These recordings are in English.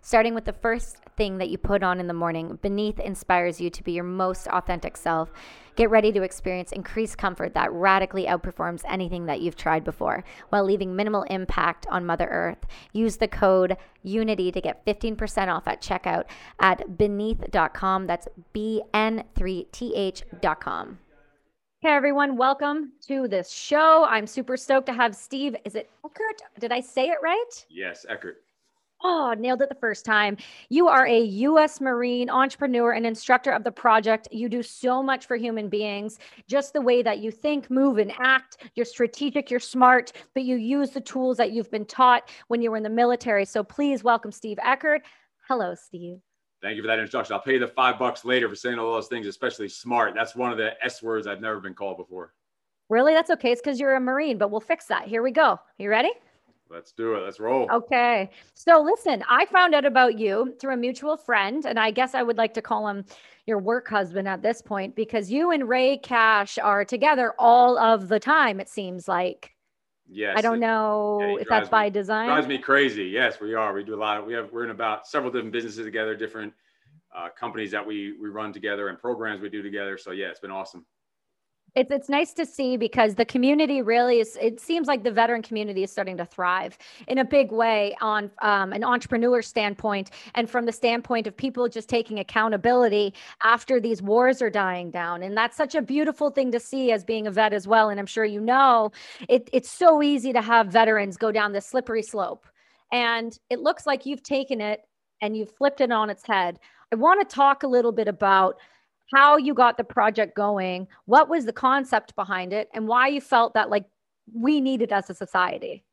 starting with the first thing that you put on in the morning, Beneath inspires you to be your most authentic self. Get ready to experience increased comfort that radically outperforms anything that you've tried before while leaving minimal impact on Mother Earth. Use the code UNITY to get 15% off at checkout at beneath.com. That's BN3TH.com. Hey everyone, welcome to this show. I'm super stoked to have Steve. Is it Eckert? Did I say it right? Yes, Eckert. Oh, nailed it the first time. You are a U.S. Marine entrepreneur and instructor of the project. You do so much for human beings, just the way that you think, move, and act. You're strategic, you're smart, but you use the tools that you've been taught when you were in the military. So please welcome Steve Eckert. Hello, Steve. Thank you for that introduction. I'll pay you the five bucks later for saying all those things, especially smart. That's one of the S words I've never been called before. Really? That's okay. It's because you're a Marine, but we'll fix that. Here we go. You ready? Let's do it. Let's roll. Okay. So listen, I found out about you through a mutual friend, and I guess I would like to call him your work husband at this point because you and Ray Cash are together all of the time, it seems like. Yes. I don't know yeah, if that's me, by design. Drives me crazy. Yes, we are. We do a lot of, we have, we're in about several different businesses together, different uh, companies that we, we run together and programs we do together. So yeah, it's been awesome it's it's nice to see because the community really is it seems like the veteran community is starting to thrive in a big way on um, an entrepreneur standpoint and from the standpoint of people just taking accountability after these wars are dying down. And that's such a beautiful thing to see as being a vet as well. And i'm sure you know it, it's so easy to have veterans go down this slippery slope. And it looks like you've taken it and you've flipped it on its head. I want to talk a little bit about how you got the project going, what was the concept behind it, and why you felt that like we needed as a society.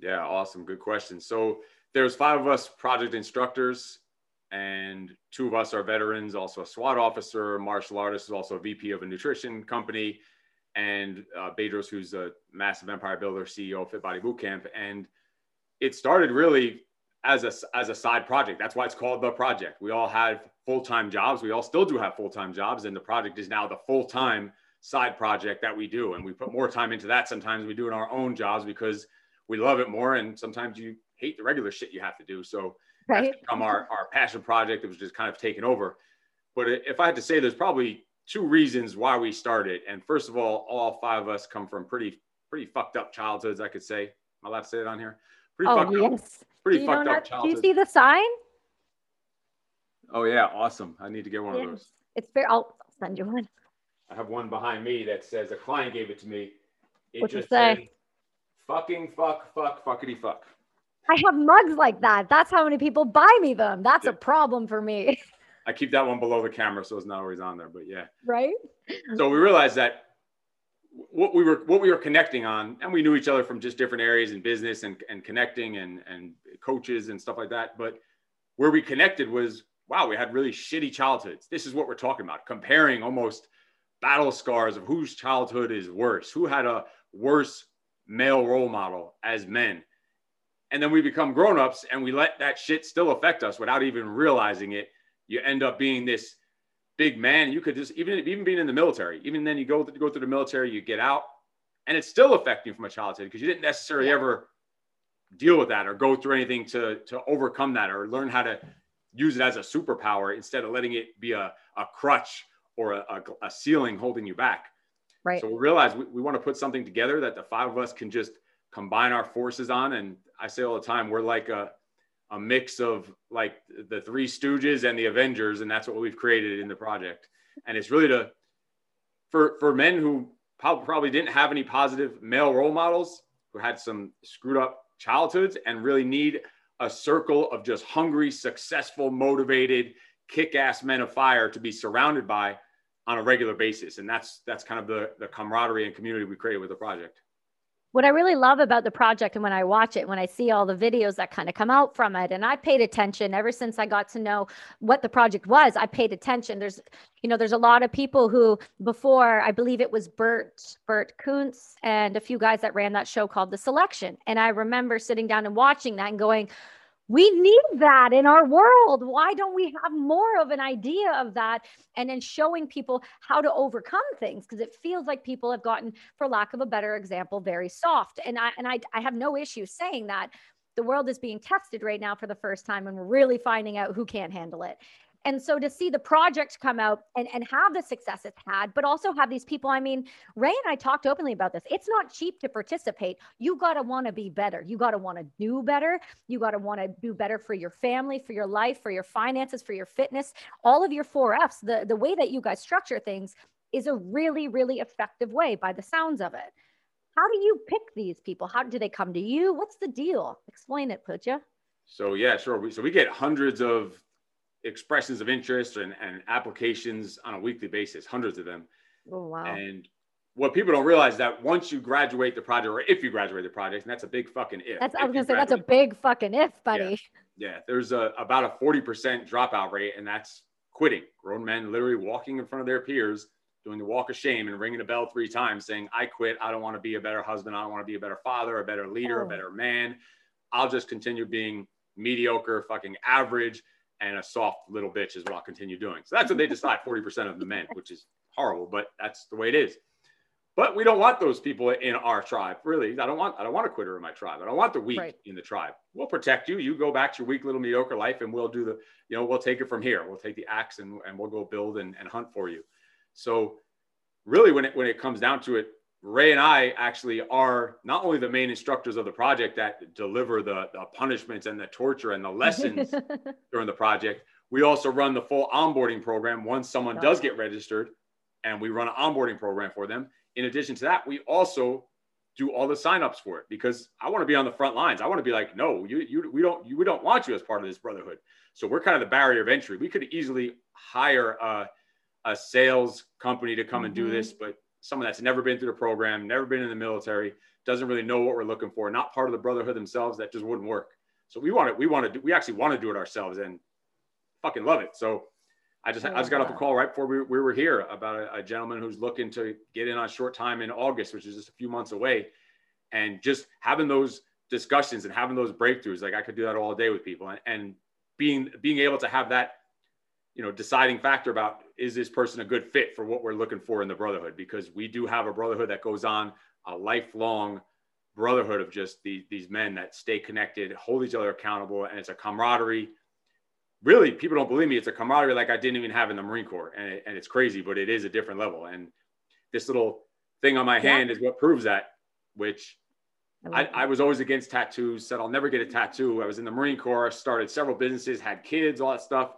Yeah, awesome. Good question. So there's five of us project instructors, and two of us are veterans, also a SWAT officer, martial artist, is also a VP of a nutrition company, and uh, Bedros, who's a massive empire builder, CEO of Fit Body Bootcamp. And it started really as a as a side project. That's why it's called the project. We all have full-time jobs. We all still do have full-time jobs and the project is now the full-time side project that we do and we put more time into that sometimes we do in our own jobs because we love it more and sometimes you hate the regular shit you have to do so right. that's become our, our passion project it was just kind of taken over but if i had to say there's probably two reasons why we started and first of all all five of us come from pretty pretty fucked up childhoods i could say am i allowed to say it on here pretty oh, fucked yes. up pretty fucked up childhood. do you see the sign Oh yeah, awesome. I need to get one yeah. of those. It's fair. I'll send you one. I have one behind me that says a client gave it to me. It What's just it say? Says, fucking fuck fuck fuckity fuck. I have mugs like that. That's how many people buy me them. That's yeah. a problem for me. I keep that one below the camera so it's not always on there, but yeah. Right? so we realized that what we were what we were connecting on and we knew each other from just different areas in business and, and connecting and and coaches and stuff like that but where we connected was wow, we had really shitty childhoods. This is what we're talking about, comparing almost battle scars of whose childhood is worse, who had a worse male role model as men. And then we become grown-ups and we let that shit still affect us without even realizing it. You end up being this big man. You could just even even being in the military, even then you go go through the military, you get out, and it's still affecting you from a childhood because you didn't necessarily ever deal with that or go through anything to to overcome that or learn how to use it as a superpower instead of letting it be a, a crutch or a, a, a ceiling holding you back. Right. So we realize we, we want to put something together that the five of us can just combine our forces on. And I say all the time, we're like a, a mix of like the three stooges and the Avengers. And that's what we've created in the project. And it's really to, for, for men who probably didn't have any positive male role models, who had some screwed up childhoods and really need a circle of just hungry, successful, motivated, kick-ass men of fire to be surrounded by on a regular basis. And that's that's kind of the, the camaraderie and community we created with the project. What I really love about the project and when I watch it, when I see all the videos that kind of come out from it, and I paid attention ever since I got to know what the project was, I paid attention. There's, you know, there's a lot of people who before, I believe it was Bert, Bert Kuntz and a few guys that ran that show called The Selection. And I remember sitting down and watching that and going, we need that in our world. Why don't we have more of an idea of that? And then showing people how to overcome things because it feels like people have gotten, for lack of a better example, very soft. And I and I, I have no issue saying that the world is being tested right now for the first time and we're really finding out who can't handle it. And so to see the project come out and, and have the success it's had, but also have these people. I mean, Ray and I talked openly about this. It's not cheap to participate. You got to want to be better. You got to want to do better. You got to want to do better for your family, for your life, for your finances, for your fitness, all of your four F's. The, the way that you guys structure things is a really, really effective way by the sounds of it. How do you pick these people? How do they come to you? What's the deal? Explain it, Pooja. So yeah, sure. We, so we get hundreds of expressions of interest and, and applications on a weekly basis, hundreds of them. Oh, wow. And what people don't realize that once you graduate the project, or if you graduate the project, and that's a big fucking if. That's if I was gonna say that's a big fucking if, buddy. Yeah, yeah. there's a about a forty percent dropout rate, and that's quitting. Grown men literally walking in front of their peers, doing the walk of shame and ringing the bell three times, saying, "I quit. I don't want to be a better husband. I don't want to be a better father, a better leader, oh. a better man. I'll just continue being mediocre, fucking average." And a soft little bitch is what I'll continue doing. So that's what they decide 40% of the men, which is horrible, but that's the way it is. But we don't want those people in our tribe. Really, I don't want I don't want a quitter in my tribe. I don't want the weak right. in the tribe. We'll protect you. You go back to your weak little mediocre life, and we'll do the you know we'll take it from here. We'll take the axe and, and we'll go build and, and hunt for you. So really, when it when it comes down to it, Ray and I actually are not only the main instructors of the project that deliver the, the punishments and the torture and the lessons during the project. We also run the full onboarding program once someone does get registered, and we run an onboarding program for them. In addition to that, we also do all the signups for it because I want to be on the front lines. I want to be like, no, you, you, we don't, you, we don't want you as part of this brotherhood. So we're kind of the barrier of entry. We could easily hire a, a sales company to come mm-hmm. and do mm-hmm. this, but someone that's never been through the program, never been in the military, doesn't really know what we're looking for, not part of the brotherhood themselves, that just wouldn't work. So we want to, we want to do, we actually want to do it ourselves and fucking love it. So I just, I, I just got off a call right before we, we were here about a, a, gentleman who's looking to get in on short time in August, which is just a few months away. And just having those discussions and having those breakthroughs, like I could do that all day with people and, and being, being able to have that you know deciding factor about is this person a good fit for what we're looking for in the brotherhood? Because we do have a brotherhood that goes on a lifelong brotherhood of just the, these men that stay connected hold each other accountable and it's a camaraderie. Really people don't believe me. It's a camaraderie like i didn't even have in the marine corps and, it, and it's crazy but it is a different level. And this little thing on my yeah. hand is what proves that which I, I, was always against tattoos said i'll never get a tattoo. I was in the marine corps started several businesses had kids all that stuff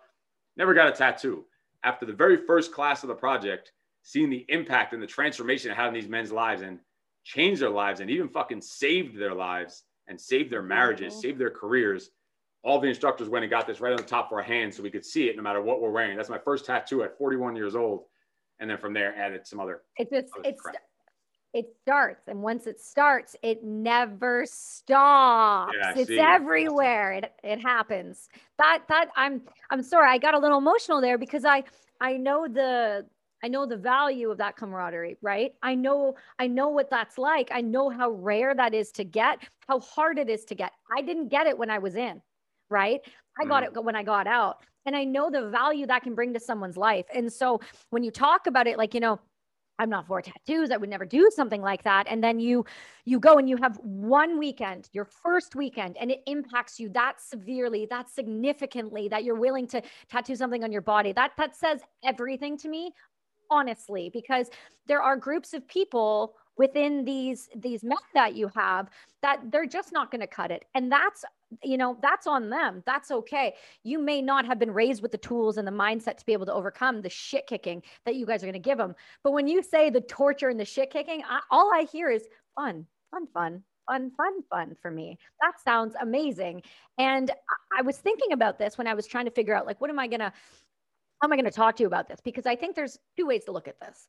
never got a tattoo. After the very first class of the project, seeing the impact and the transformation it had in these men's lives and changed their lives and even fucking saved their lives and saved their marriages, mm-hmm. saved their careers. All the instructors went and got this right on the top of our hands so we could see it no matter what we're wearing. That's my first tattoo at 41 years old. And then from there, added some other. It just, it's, crap it starts and once it starts it never stops. Yeah, it's see. everywhere. It, it happens. That that i'm i'm sorry i got a little emotional there because i i know the i know the value of that camaraderie right? I know i know what that's like. I know how rare that is to get how hard it is to get. I didn't get it when i was in right? I got mm. it when i got out and i know the value that can bring to someone's life. And so when you talk about it like you know I'm not for tattoos. I would never do something like that. And then you you go and you have one weekend, your first weekend, and it impacts you that severely, that significantly, that you're willing to tattoo something on your body. That that says everything to me, honestly, because there are groups of people within these these men that you have that they're just not going to cut it and that's you know that's on them. That's okay. You may not have been raised with the tools and the mindset to be able to overcome the shit kicking that you guys are going to give them but when you say the torture and the shit kicking I, all i hear is fun fun fun fun fun fun for me. That sounds amazing. And I, was thinking about this when i was trying to figure out like what am i going to how am i going to talk to you about this? Because i think there's two ways to look at this.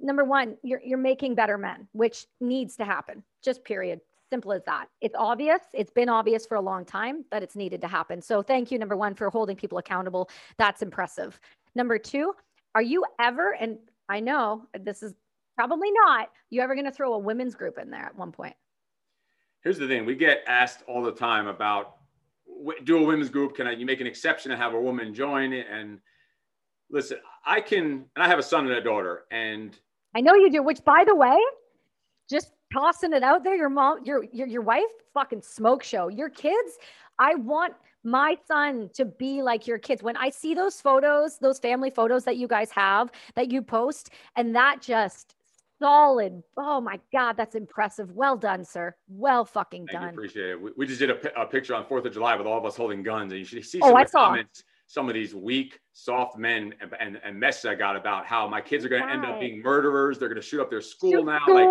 Number one, you're you're making better men, which needs to happen. Just period. Simple as that. It's obvious. It's been obvious for a long time that it's needed to happen. So thank you, number one, for holding people accountable. That's impressive. Number two, are you ever, and I know this is probably not, you ever going to throw a women's group in there at one point? Here's the thing we get asked all the time about do a women's group. Can I, you make an exception and have a woman join? It? And listen, I can, and I have a son and a daughter, and I know you do, which by the way, just tossing it out there, your mom, your, your, your wife, fucking smoke show. Your kids, I want my son to be like your kids. When I see those photos, those family photos that you guys have that you post, and that just solid. Oh my God, that's impressive. Well done, sir. Well fucking Thank done. You, appreciate it. We, we just did a, a, picture on 4th of July with all of us holding guns, and you should see oh, some I of the saw. comments, some of these weak, soft men and, and, and messages I got about how my kids are going to end up being murderers. They're going to shoot up their school now. Like,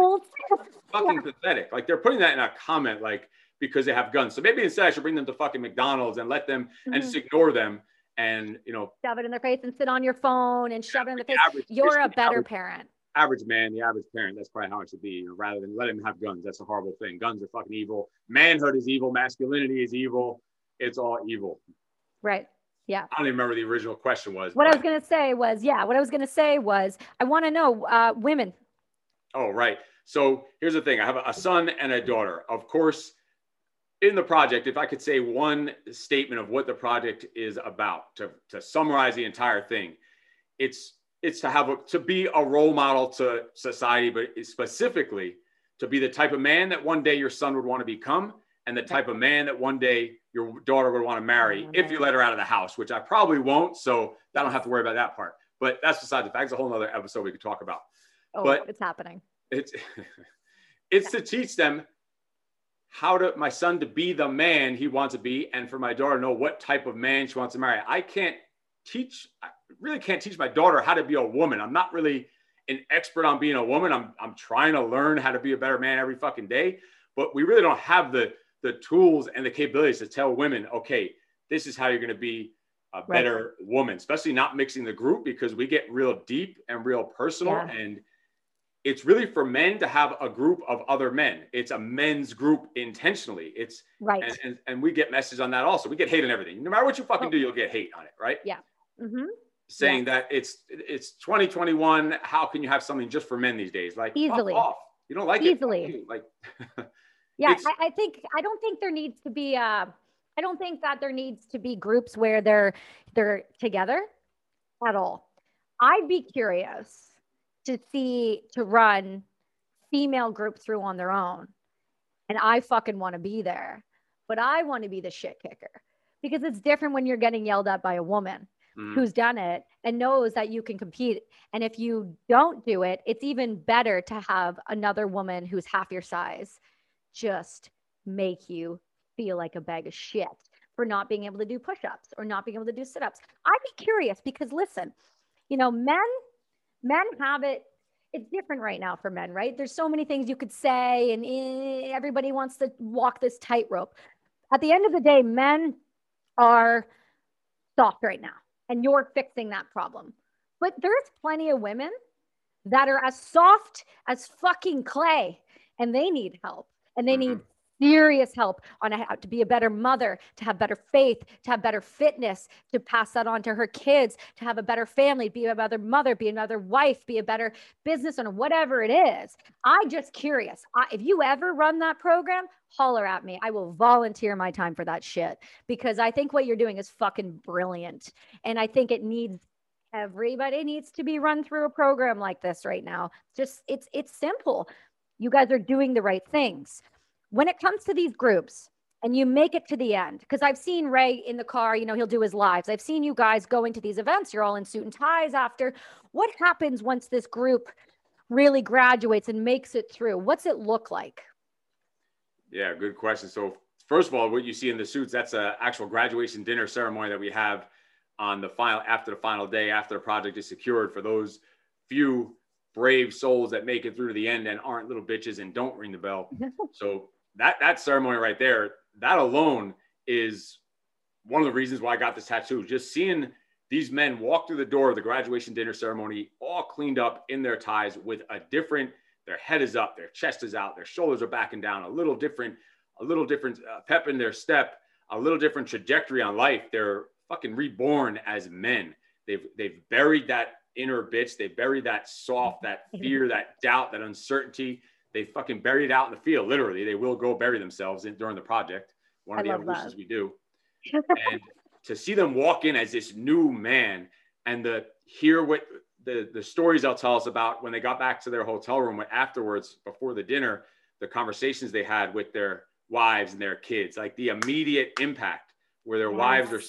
fucking pathetic. Like, they're putting that in a comment, like, because they have guns. So maybe instead I should bring them to fucking McDonald's and let them Mm-hmm. and just ignore them and you know Shove it in their face and sit on your phone and shove it in their the face. average- You're a better average- parent. average man, the average parent, that's probably how it should be, you know, rather than let him have guns. That's a horrible thing. Guns are fucking evil. Manhood is evil. Masculinity is evil. It's all evil. Right. Yeah. I don't even remember the original question was. What I was going to say was, yeah, what I was going to say was, I want to know uh, women. Oh, right. So here's the thing I have a son and a daughter. Of course, in the project, if I could say one statement of what the project is about to, to summarize the entire thing, it's it's to have a, to be a role model to society, but specifically to be the type of man that one day your son would want to become and the type of man that one day your daughter would want to marry oh, if you let her out of the house, which I probably won't. So I don't have to worry about that part. But that's beside the fact. It's a whole other episode we could talk about. Oh, But- it's happening. It's it's to teach them how to my son to be the man he wants to be, and for my daughter to know what type of man she wants to marry. I can't teach. I really can't teach my daughter how to be a woman. I'm not really an expert on being a woman. I'm I'm trying to learn how to be a better man every fucking day, but we really don't have the the tools and the capabilities to tell women, okay, this is how you're going to be a Right. better woman, especially not mixing the group because we get real deep and real personal Yeah. and it's really for men to have a group of other men. It's a men's group intentionally. It's Right. and, and, and we get messages on that also. We get hate on everything. No matter what you fucking Oh. do, you'll get hate on it, right? Yeah. Mm-hmm Saying that it's it's 2021. How can you have something just for men these days? Like Easily. off. You don't like Easily. it? you. Like Yeah, I, I think I don't think there needs to be uh I don't think that there needs to be groups where they're they're together at all. I'd be curious to see to run female group through on their own. And I fucking want to be there. But I want to be the shit kicker because it's different when you're getting yelled at by a woman mm, who's done it and knows that you can compete. And if you don't do it, it's even better to have another woman who's half your size just make you feel like a bag of shit for not being able to do push ups or not being able to do sit ups. I'd be curious because listen, you know, men, men have it. It's different right now for men, right? There's so many things you could say, and eh, everybody wants to walk this tightrope. At the end of the day, men are soft right now, and you're fixing that problem. But there's plenty of women that are as soft as fucking clay, and they need help, and they need mm-hmm. serious help on how to be a better mother, to have better faith, to have better fitness, to pass that on to her kids, to have a better family, be a better mother, be another wife, be a better business owner, whatever it is. I just curious. I, if you ever run that program, holler at me. I will volunteer my time for that shit because I think what you're doing is fucking brilliant. And I think it needs everybody needs to be run through a program like this right now. Just it's it's simple. You guys are doing the right things. When it comes to these groups and you make it to the end, because I've seen Ray in the car, you know, he'll do his lives. I've seen you guys going to these events. You're all in suit and ties after. What happens once this group really graduates and makes it through? What's it look like? Yeah, good question. So first of all, what you see in the suits, that's an actual graduation dinner ceremony that we have on the final after the final day after the project is secured for those few brave souls that make it through to the end and aren't little bitches and don't ring the bell. so that that ceremony right there, that alone is one of the reasons why I got this tattoo. Just seeing these men walk through the door of the graduation dinner ceremony, all cleaned up in their ties with a different, their head is up, their chest is out, their shoulders are backing down, a little different, a little different uh, pep in their step, a little different trajectory on life. They're fucking reborn as men. They've, they've buried that inner bitch. They bury that soft, that fear, that doubt, that uncertainty. They fucking bury it out in the field. Literally, they will go bury themselves in, during the project. One of I the evolutions that. we do. and to see them walk in as this new man and the hear what the the stories they'll tell us about when they got back to their hotel room afterwards before the dinner, the conversations they had with their wives and their kids, like the immediate impact where their wives are Yes.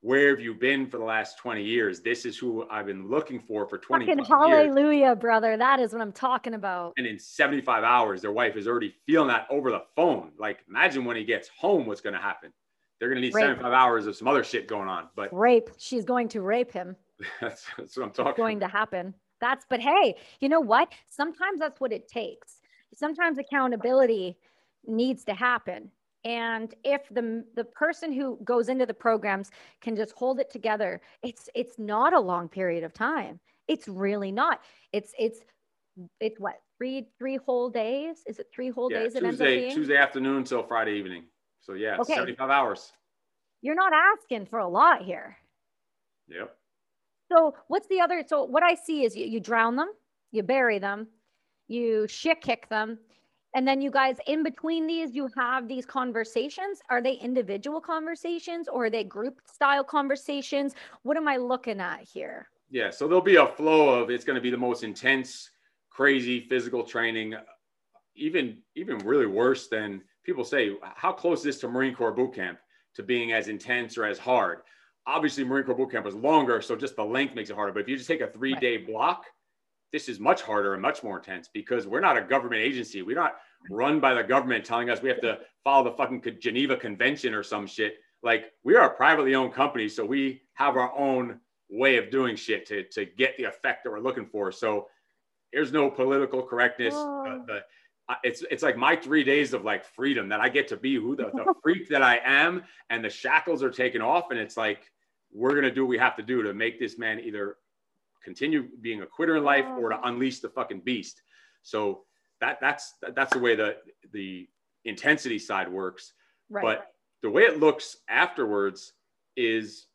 "Where have you been for the last 20 years? This is who I've been looking for for 20 Fucking fucking years." hallelujah, brother. That is what I'm talking about. And in 75 hours, their wife is already feeling that over the phone. Like, imagine when he gets home, what's going to happen? They're going to need Rape. 75 hours of some other shit going on. But Rape. She's going to rape him. that's, that's what I'm talking going about. to happen. That's, but hey, you know what? Sometimes that's what it takes. Sometimes accountability needs to happen. And if the the person who goes into the programs can just hold it together, it's it's not a long period of time. It's really not. It's it's it's what three three whole days? Is it three whole Yeah, days? It ends up Tuesday. Tuesday afternoon till Friday evening. So, yeah, Okay. 75 hours. You're not asking for a lot here. Yep. So what's the other? So what I see is you, you drown them, you bury them, you shit kick them, and then you guys in between these you have these conversations. Are they individual conversations or are they group style conversations? What am I looking at here? Yeah. So, there'll be a flow of it's going to be the most intense, crazy physical training, even, even really worse than people say. How close is this to Marine Corps boot camp to being as intense or as hard? Obviously, Marine Corps boot camp was longer, so just the length makes it harder. But if you just take a three day block, this is much harder and much more intense because we're not a government agency. We're not run by the government telling us we have to follow the fucking Geneva Convention or some shit. Like we are a privately owned company, so we have our own way of doing shit to, to get the effect that we're looking for. So there's no political correctness. Oh. The, I- it's it's like my three days of like freedom that I get to be who the, the freak that I am, and the shackles are taken off, and it's like we're gonna do what we have to do to make this man either continue being a quitter in life or to oh. unleash the fucking beast. So that that's that's the way the the intensity side works. Right. But the way it looks afterwards is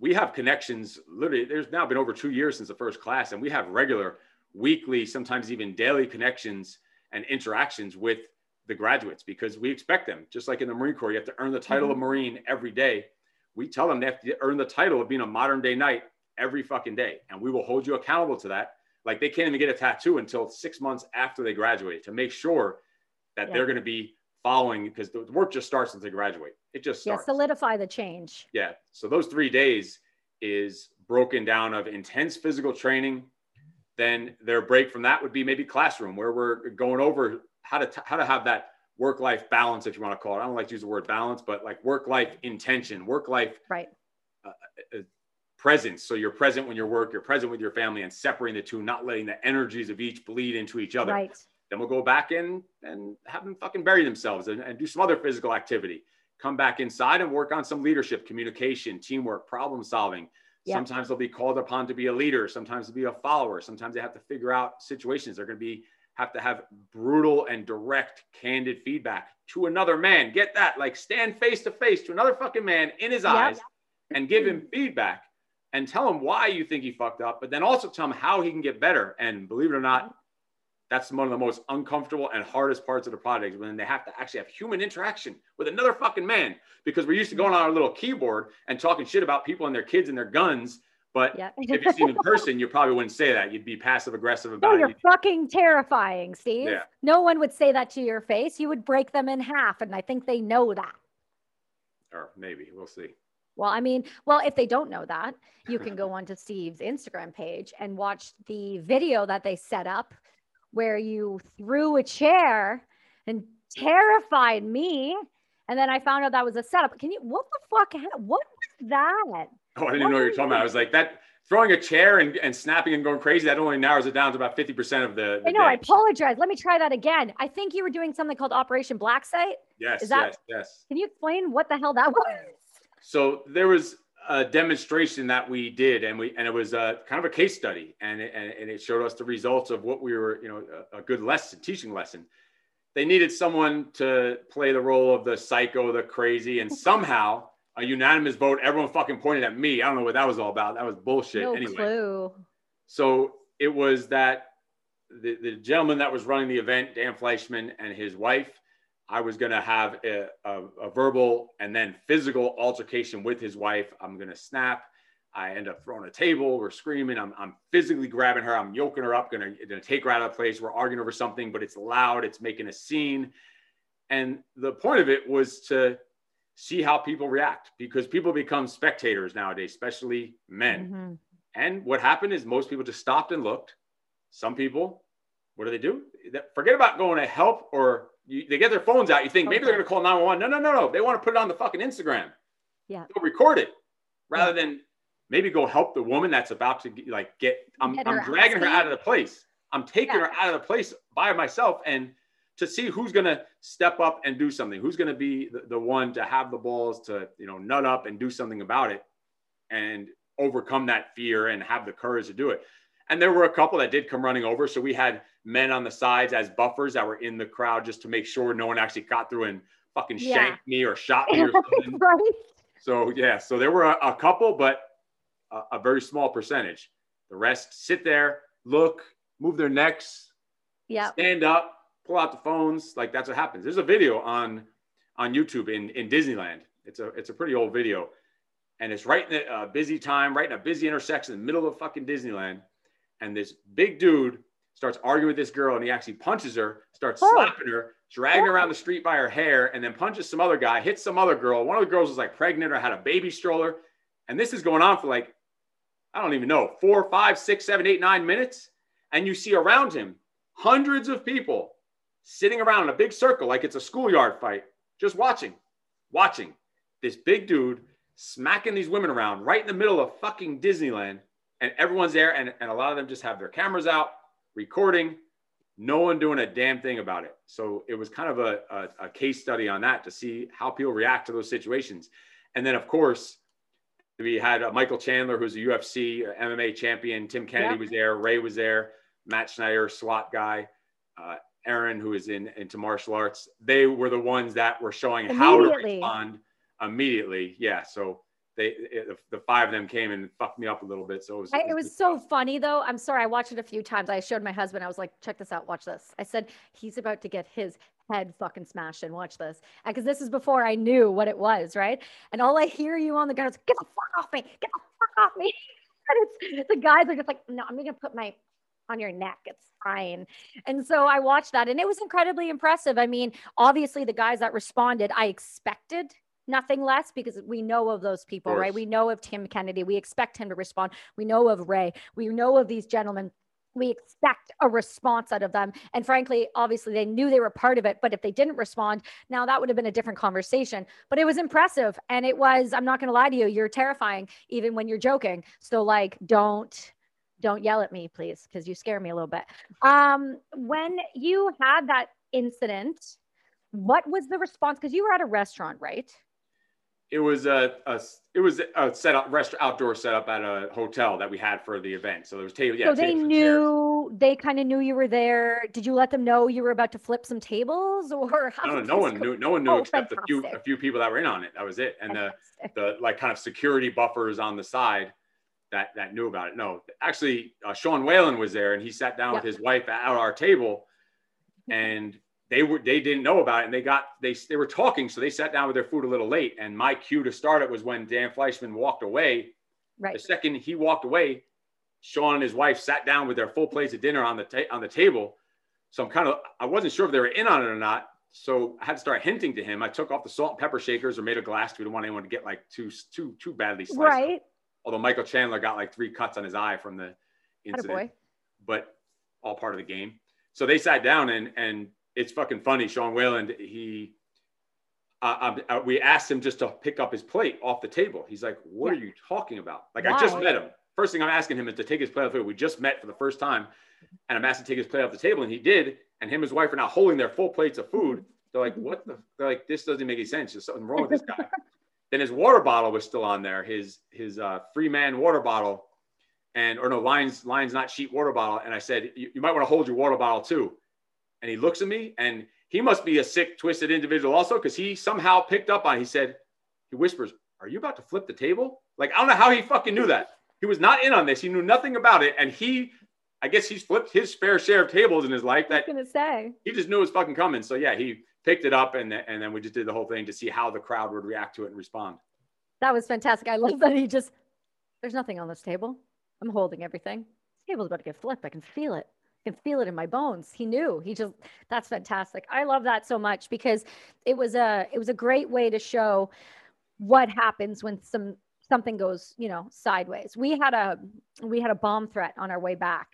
we have connections. Literally, there's now been over two years since the first class, and we have regular weekly, sometimes even daily connections and interactions with the graduates because we expect them. Just like in the Marine Corps, you have to earn the title of mm-hmm. Marine every day. We tell them they have to earn the title of being a modern day knight every fucking day, and we will hold you accountable to that. Like they can't even get a tattoo until six months after they graduate to make sure that Yeah. they're going to be following because the work just starts once they graduate. It just yeah, solidify the change. Yeah. So those three days is broken down of intense physical training. Then their break from that would be maybe classroom where we're going over how to t- how to have that work life balance, if you want to call it. I don't like to use the word balance, but like work life intention, work life Right. Uh, uh, presence. So you're present when you're work, you're present with your family, and separating the two, not letting the energies of each bleed into each other. Right. Then we'll go back in and have them fucking bury themselves and, and do some other physical activity. Come back inside and work on some leadership, communication, teamwork, problem solving. Yeah. Sometimes they'll be called upon to be a leader. Sometimes to be a follower. Sometimes they have to figure out situations. They're going to be have to have brutal and direct, candid feedback to another man. Get that? Like stand face to face to another fucking man in his Yep. eyes and give him feedback and tell him why you think he fucked up, but then also tell him how he can get better. And believe it or not, that's one of the most uncomfortable and hardest parts of the project when they have to actually have human interaction with another fucking man because we're used to going on our little keyboard and talking shit about people and their kids and their guns. But Yeah. if you see him in person, you probably wouldn't say that. You'd be passive aggressive about No, about you're it. fucking terrifying, Steve. Yeah. No one would say that to your face. You would break them in half. And I think they know that. Or maybe we'll see. Well, I mean, well, if they don't know that, you can go onto Steve's Instagram page and watch the video that they set up where you threw a chair and terrified me. And then I found out that was a setup. Can you, what the fuck? What was that? Oh, I didn't even know what you were talking about. I was like that throwing a chair and, and snapping and going crazy. That only narrows it down to about 50% of the, the I know, I apologize. Let me try that again. I think you were doing something called Operation Black Site. Yes, is that- yes, yes. Can you explain what the hell that was? So there was a demonstration that we did, and we and it was a kind of a case study, and it, and, and it showed us the results of what we were, you know, a, a good lesson, teaching lesson. They needed someone to play the role of the psycho, the crazy, and somehow a unanimous vote. Everyone fucking pointed at me. I don't know what that was all about. That was bullshit. No anyway, clue. so it was that the, the gentleman that was running the event, Dan Fleischman, and his wife, I was going to have a, a, a verbal and then physical altercation with his wife. I'm going to snap. I end up throwing a table. We're screaming. I'm, I'm physically grabbing her. I'm yoking her up, going to take her out of the place. We're arguing over something, but it's loud. It's making a scene. And the point of it was to see how people react because people become spectators nowadays, especially men. Mhm. And what happened is most people just stopped and looked. Some people, what do they do? They- Forget about going to help or you, they get their phones out. You think maybe they're going to call 911. No, no, no, no. They want to put it on the fucking Instagram. Yeah. They'll record it rather than maybe go help the woman that's about to like get, I'm, Get I'm dragging her out of the place. I'm taking Yeah. her out of the place by myself and to see who's going to step up and do something, who's going to be the, the one to have the balls to, you know, nut up and do something about it and overcome that fear and have the courage to do it. And there were a couple that did come running over. So we had men on the sides as buffers that were in the crowd just to make sure no one actually got through and fucking Yeah. shanked me or shot me or something. right? So yeah, so there were a, a couple, but a, a very small percentage. The rest sit there, look, move their necks, Yeah. stand up, pull out the phones. Like that's what happens. There's a video on on YouTube in in Disneyland. It's a it's a pretty old video, and it's right in a busy time, right in a busy intersection in the middle of fucking Disneyland. And this big dude starts arguing with this girl, and he actually punches her, starts Oh. slapping her, dragging her around the street by her hair, and then punches some other guy, hits some other girl. One of the girls was like pregnant or had a baby stroller, and this is going on for like I don't even know four, five, six, seven, eight, nine minutes, and you see around him hundreds of people sitting around in a big circle like it's a schoolyard fight, just watching, watching this big dude smacking these women around right in the middle of fucking Disneyland. And everyone's there, and, and a lot of them just have their cameras out, recording, no one doing a damn thing about it. So it was kind of a, a, a case study on that to see how people react to those situations. And then, of course, we had uh, Michael Chandler, who's a UFC uh, MMA champion. Tim Kennedy Yep. was there. Ray was there. Matt Schneider, SWAT guy. Uh, Aaron, who is in into martial arts. They were the ones that were showing how to respond immediately. Yeah. So they it, the five of them came and fucked me up a little bit. So it was I, it was so funny though. I'm sorry. I watched it a few times. I showed my husband. I was like, check this out. Watch this. I said, he's about to get his head fucking smashed and Watch this. Because this is before I knew what it was, right? And all I hear you on the ground is, get the fuck off me. Get the fuck off me. and it's the guys are just like, no, I'm going to put my on your neck. It's fine. And so I watched that and it was incredibly impressive. I mean, obviously the guys that responded, I expected nothing less because we know of those people, right? We know of Tim Kennedy. We expect him to respond. We know of Ray. We know of these gentlemen. We expect a response out of them. And frankly, obviously, they knew they were part of it. But if they didn't respond, now that would have been a different conversation. But it was impressive. And it was, I'm not going to lie to you, you're terrifying, even when you're joking. So, like, don't. Don't yell at me, please, because you scare me a little bit. Um, when you had that incident, what was the response? Because you were at a restaurant, right? It was a, a it was a set up restaurant outdoor setup at a hotel that we had for the event. So there was table. Yeah, so they and chairs. knew they kind of knew you were there. Did you let them know you were about to flip some tables, or how No, no, no one knew. No one knew Oh, except a few a few people that were in on it. That was it. And the Fantastic. the like kind of security buffers on the side that that knew about it. No, actually, uh, Sean Whalen was there, and he sat down with his wife at our table, and they were they didn't know about it, and they got they they were talking, so they sat down with their food a little late. And my cue to start it was when Dan Fleischman walked away. Right. The second he walked away, Sean and his wife sat down with their full plates of dinner on the ta- on the table. So I'm kind of I wasn't sure if they were in on it or not. So I had to start hinting to him. I took off the salt and pepper shakers or made a glass. We didn't want anyone to get like too too too badly sliced. up. Right. Although Michael Chandler got like three cuts on his eye from the incident, boy. but all part of the game. So they sat down and and it's fucking funny. Sean Whalen, he. Uh, we asked him just to pick up his plate off the table. He's like, "What Yeah. are you talking about?" Like I just met him. First thing I'm asking him is to take his plate off the table. We just met for the first time, and I'm asked to take his plate off the table, and he did. And him and his wife are now holding their full plates of food. They're like, "What the?" They're like, "This doesn't make any sense. There's something wrong with this guy." then his water bottle was still on there, his his uh, free man water bottle, and or no lines lions not sheep water bottle. And I said, you, you might want to hold your water bottle too. And he looks at me, and he must be a sick, twisted individual also, because he somehow picked up on. He said, he whispers, "Are you about to flip the table?" Like I don't know how he fucking knew that. He was not in on this. He knew nothing about it, and he, I guess he's flipped his fair share of tables in his life. That I was gonna say he just knew it was fucking coming. So yeah, he picked it up, and and then we just did the whole thing to see how the crowd would react to it and respond. that was fantastic. I love that he just there's nothing on this table. I'm holding everything. This table's about to get flipped. I can feel it. Can feel it in my bones. He knew. He just that's fantastic. I love that so much because it was a it was a great way to show what happens when some something goes, you know, sideways. We had a we had a bomb threat on our way back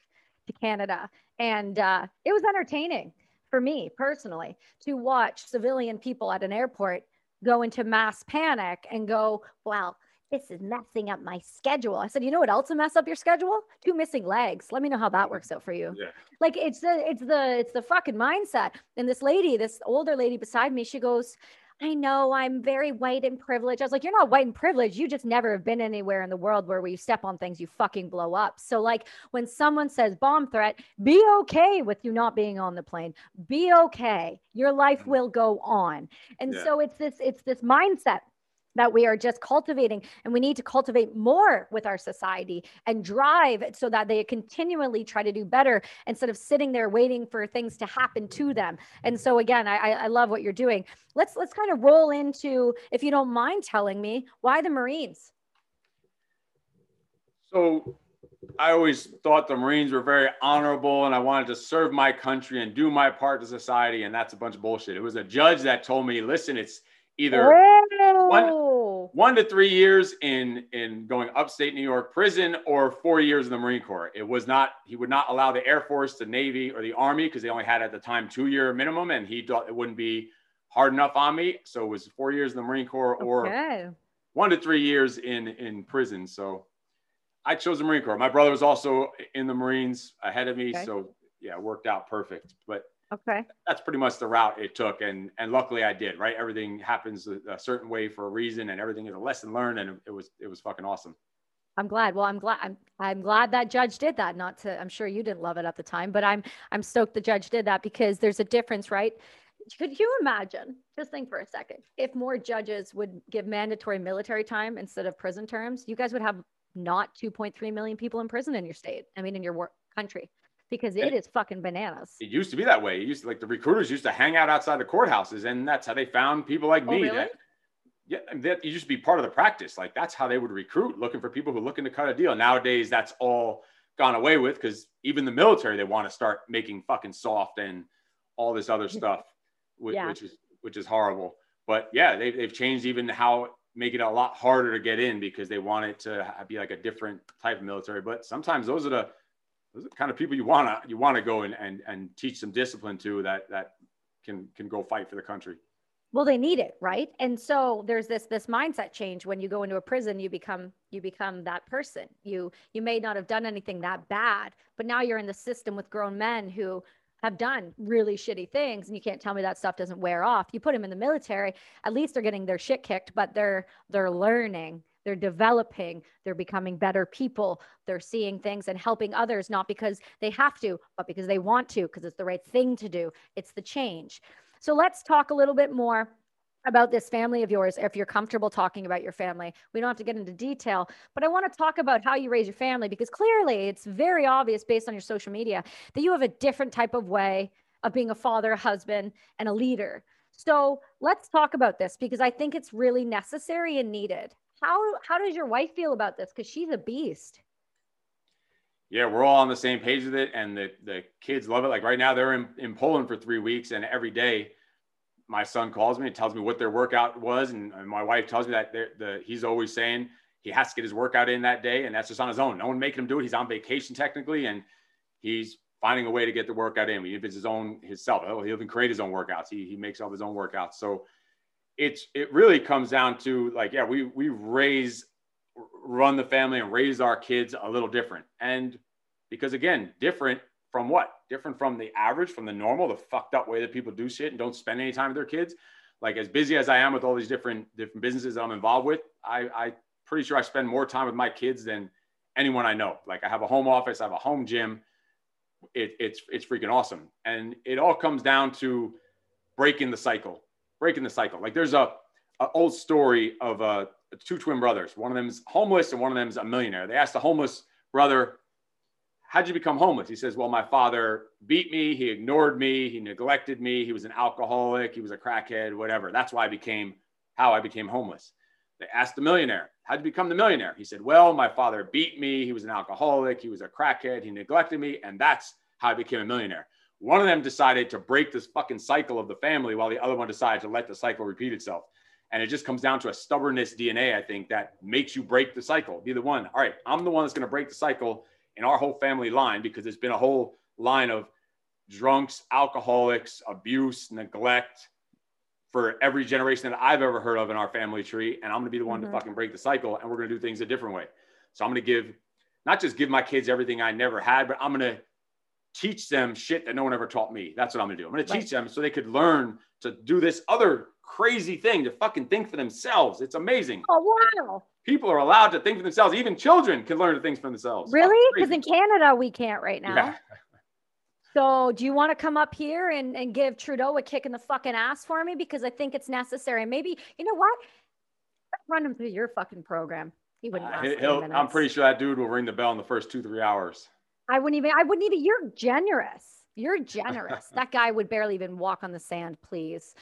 to Canada and uh, it was entertaining for me personally to watch civilian people at an airport go into mass panic and go, well, this is messing up my schedule. I said, you know what else will mess up your schedule? Two missing legs. Let me know how that works out for you. Yeah. Like it's the it's the it's the fucking mindset. And this lady, this older lady beside me, she goes, I know I'm very white and privileged. I was like, you're not white and privileged. You just never have been anywhere in the world where, where you step on things, you fucking blow up. So, like, when someone says bomb threat, be okay with you not being on the plane. Be okay. Your life mm-hmm. will go on. And Yeah. so it's this, it's this mindset that we are just cultivating and we need to cultivate more with our society and drive so that they continually try to do better instead of sitting there waiting for things to happen to them and so again i, I love what you're doing let's let's kind of roll into if you don't mind telling me why the marines So I always thought the Marines were very honorable and I wanted to serve my country and do my part to society. And that's a bunch of bullshit. It was a judge that told me, listen, it's either oh, one to three years in, in going upstate New York prison or four years in the Marine Corps. It was not, he would not allow the Air Force, the Navy, or the Army because they only had at the time two year minimum and he thought it wouldn't be hard enough on me. So it was four years in the Marine Corps or okay. one to three years in in prison. So I chose the Marine Corps. My brother was also in the Marines ahead of me, Okay. so yeah, it worked out perfect. But okay that's pretty much the route it took, and and luckily I did. Right, everything happens a, certain way for a reason, and everything is a lesson learned, and it, was it was fucking awesome. I'm glad. Well, I'm glad. I'm I'm glad that judge did that. Not to. I'm sure you didn't love it at the time, but I'm I'm stoked the judge did that because there's a difference, right? Could you imagine? Just think for a second. If more judges would give mandatory military time instead of prison terms, you guys would have not 2.3 million people in prison in your state. I mean, in your work country, because eh. it And- is fucking bananas. It used to be that way. It used to, like the recruiters used to hang out outside the courthouses, and that's how they found people like Oh, me. really? That, yeah, and that you used to be part of the practice. Like that's how they would recruit, looking for people who are looking to cut a deal. Nowadays, that's all gone away with because even the military they want to start making fucking soft and all this other stuff, which, Yeah. which is which is horrible. But yeah, they, they've changed even how make it a lot harder to get in because they want it to be like a different type of military. But sometimes those are the those are kind of people you wanna you wanna go and and, and teach some discipline to that that can can go fight for the country. well they need it right? And so there's this this mindset change. When you go into a prison you become you become that person. You you may not have done anything that bad but now you're in the system with grown men who have done really shitty things and you can't tell me that stuff doesn't wear off. You put them in the military at least they're getting their shit kicked but they're they're learning they're developing they're becoming better people they're seeing things and helping others not because they have to but because they want to because it's the right thing to do it's the change so let's talk a little bit more about this family of yours if you're comfortable talking about your family. We don't have to get into detail, but I want to talk about how you raise your family because clearly it's very obvious based on your social media that you have a different type of way of being a father, a husband, and a leader. So let's talk about this because I think it's really necessary and needed. How how does your wife feel about this? Because she's a beast. Yeah, we're all on the same page with it, and the the kids love it. Like right now, they're in, in Poland for three weeks, and every day, my son calls me and tells me what their workout was, and, and my wife tells me that the he's always saying he has to get his workout in that day, and that's just on his own. No one making him do it. He's on vacation technically, and he's finding a way to get the workout in. If it's his own himself, he'll even create his own workouts. He he makes up his own workouts. So it's it really comes down to like yeah, we we raise run the family and raise our kids a little different. And because again, different from what? Different from the average, from the normal, the fucked up way that people do shit and don't spend any time with their kids. like as busy as I am with all these different different businesses I'm involved with, I I pretty sure I spend more time with my kids than anyone I know. Like I have a home office, I have a home gym. It, it's it's freaking awesome, and it all comes down to breaking the cycle. Breaking the cycle. Like there's a, a old story of uh, two twin brothers. One of them's homeless, and one of them's a millionaire. They asked the homeless brother, "How'd you become homeless?" He says, "Well, my father beat me. He ignored me. He neglected me. He was an alcoholic. He was a crackhead. Whatever. That's why I became how I became homeless." They asked the millionaire, How'd you become the millionaire? He said, Well, my father beat me. He was an alcoholic. He was a crackhead. He neglected me. And that's how I became a millionaire. One of them decided to break this fucking cycle of the family while the other one decided to let the cycle repeat itself. And it just comes down to a stubbornness DNA, I think, that makes you break the cycle. Be the one. All right, I'm the one that's going to break the cycle in our whole family line because there's been a whole line of drunks, alcoholics, abuse, neglect, for every generation that I've ever heard of in our family tree. And I'm going to be the one mm-hmm. to fucking break the cycle. And we're going to do things a different way. So I'm going to give, not just give my kids everything I never had, but I'm going to teach them shit that no one ever taught me. That's what I'm going to do. I'm going to teach them so they could learn to do this other crazy thing to fucking think for themselves. It's amazing. Oh, wow. People are allowed to think for themselves. Even children can learn to think for themselves. Really? Because in Canada, we can't right now. Yeah. So, do you want to come up here and, and give Trudeau a kick in the fucking ass for me? Because I think it's necessary. Maybe, you know what? run him through your fucking program. He wouldn't. Uh, I'm pretty sure that dude will ring the bell in the first two, three hours. I wouldn't even, I wouldn't even, you're generous. You're generous. that guy would barely even walk on the sand, please.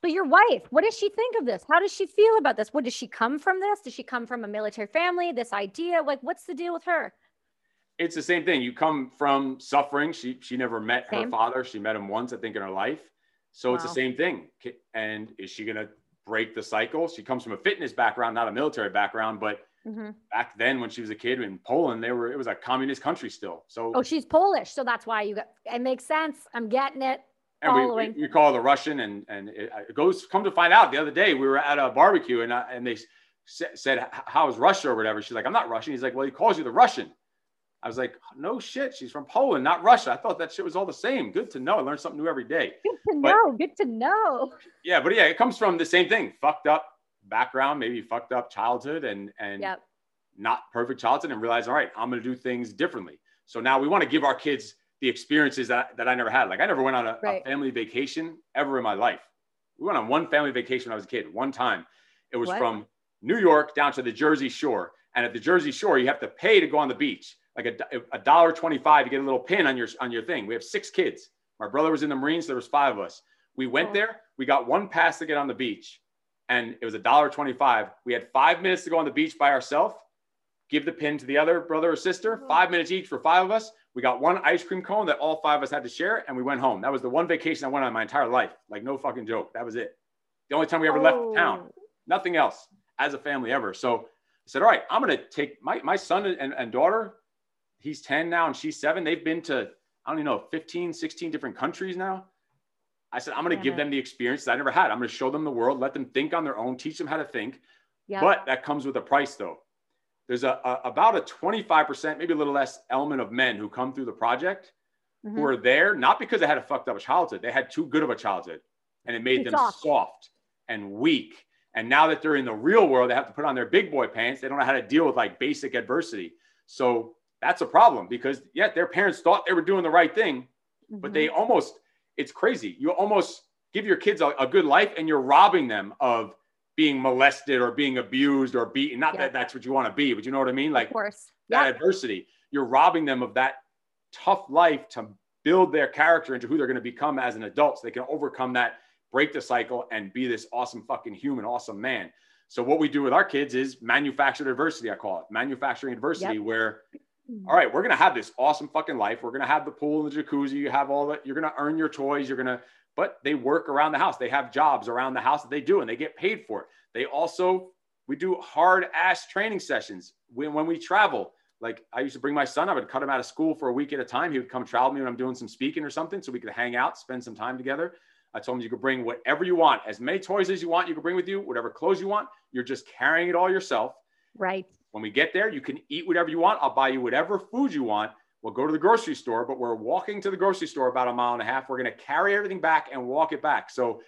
So, your wife, what does she think of this? How does she feel about this? What does she come from this? Does she come from a military family? This idea? Like, what's the deal with her? it's the same thing. You come from suffering. She she never met same. her father. She met him once, I think, in her life. So wow. it's the same thing. And is she gonna break the cycle? She comes from a fitness background, not a military background, but mm-hmm. back then when she was a kid in Poland, they were it was a communist country still. So oh, she's Polish, so that's why you got it makes sense. I'm getting it. And we, we, we, call the Russian, and and it, it, goes come to find out the other day we were at a barbecue and I, and they said how's Russia or whatever. She's like I'm not Russian. He's like well he calls you the Russian. I was like, no shit, she's from Poland, not Russia. I thought that shit was all the same. Good to know. I learn something new every day. Good to but, know. Good to know. Yeah, but yeah, it comes from the same thing. Fucked up background, maybe fucked up childhood and and yep. not perfect childhood and realize, all right, I'm gonna do things differently. So now we want to give our kids the experiences that, that I never had. Like I never went on a, right. a family vacation ever in my life. We went on one family vacation when I was a kid, one time. It was what? from New York down to the Jersey Shore. And at the Jersey Shore, you have to pay to go on the beach like a, a dollar 25 you get a little pin on your on your thing we have six kids my brother was in the marines there was five of us we went oh. there we got one pass to get on the beach and it was a dollar 25 we had five minutes to go on the beach by ourselves give the pin to the other brother or sister oh. five minutes each for five of us we got one ice cream cone that all five of us had to share and we went home that was the one vacation i went on my entire life like no fucking joke that was it the only time we ever oh. left town nothing else as a family ever so i said all right i'm going to take my, my son and, and daughter he's 10 now and she's seven. They've been to, I don't even know, 15, 16 different countries now. I said, I'm going to give them the experience that I never had. I'm going to show them the world, let them think on their own, teach them how to think. Yep. But that comes with a price though. There's a, a, about a 25%, maybe a little less element of men who come through the project mm-hmm. who are there, not because they had a fucked up childhood. They had too good of a childhood and it made it's them soft. soft and weak. And now that they're in the real world, they have to put on their big boy pants. They don't know how to deal with like basic adversity. So that's a problem because yeah, their parents thought they were doing the right thing, mm-hmm. but they mm-hmm. almost it's crazy. You almost give your kids a, a, good life and you're robbing them of being molested or being abused or beaten. Not yeah. that that's what you want to be, but you know what I mean? Like of course. that adversity. You're robbing them of that tough life to build their character into who they're going to become as an adult so they can overcome that, break the cycle, and be this awesome fucking human, awesome man. So what we do with our kids is manufactured adversity, I call it manufacturing adversity, yep. where. Hmm. all right, we're gonna have this awesome fucking life. We're gonna have the pool and the jacuzzi. You have all that. You're gonna earn your toys. You're gonna, but they work around the house. They have jobs around the house that they do, and they get paid for it. They also, we do hard ass training sessions when when we travel. Like I used to bring my son. I would cut him out of school for a week at a time. He would come travel with me when I'm doing some speaking or something, so we could hang out, spend some time together. I told him you could bring whatever you want, as many toys as you want. You could bring with you, whatever clothes you want. You're just carrying it all yourself. Right. When we get there, you can eat whatever you want. I'll buy you whatever food you want. We'll go to the grocery store, but we're walking to the grocery store about a mile and a half. We're going to carry everything back and walk it back. So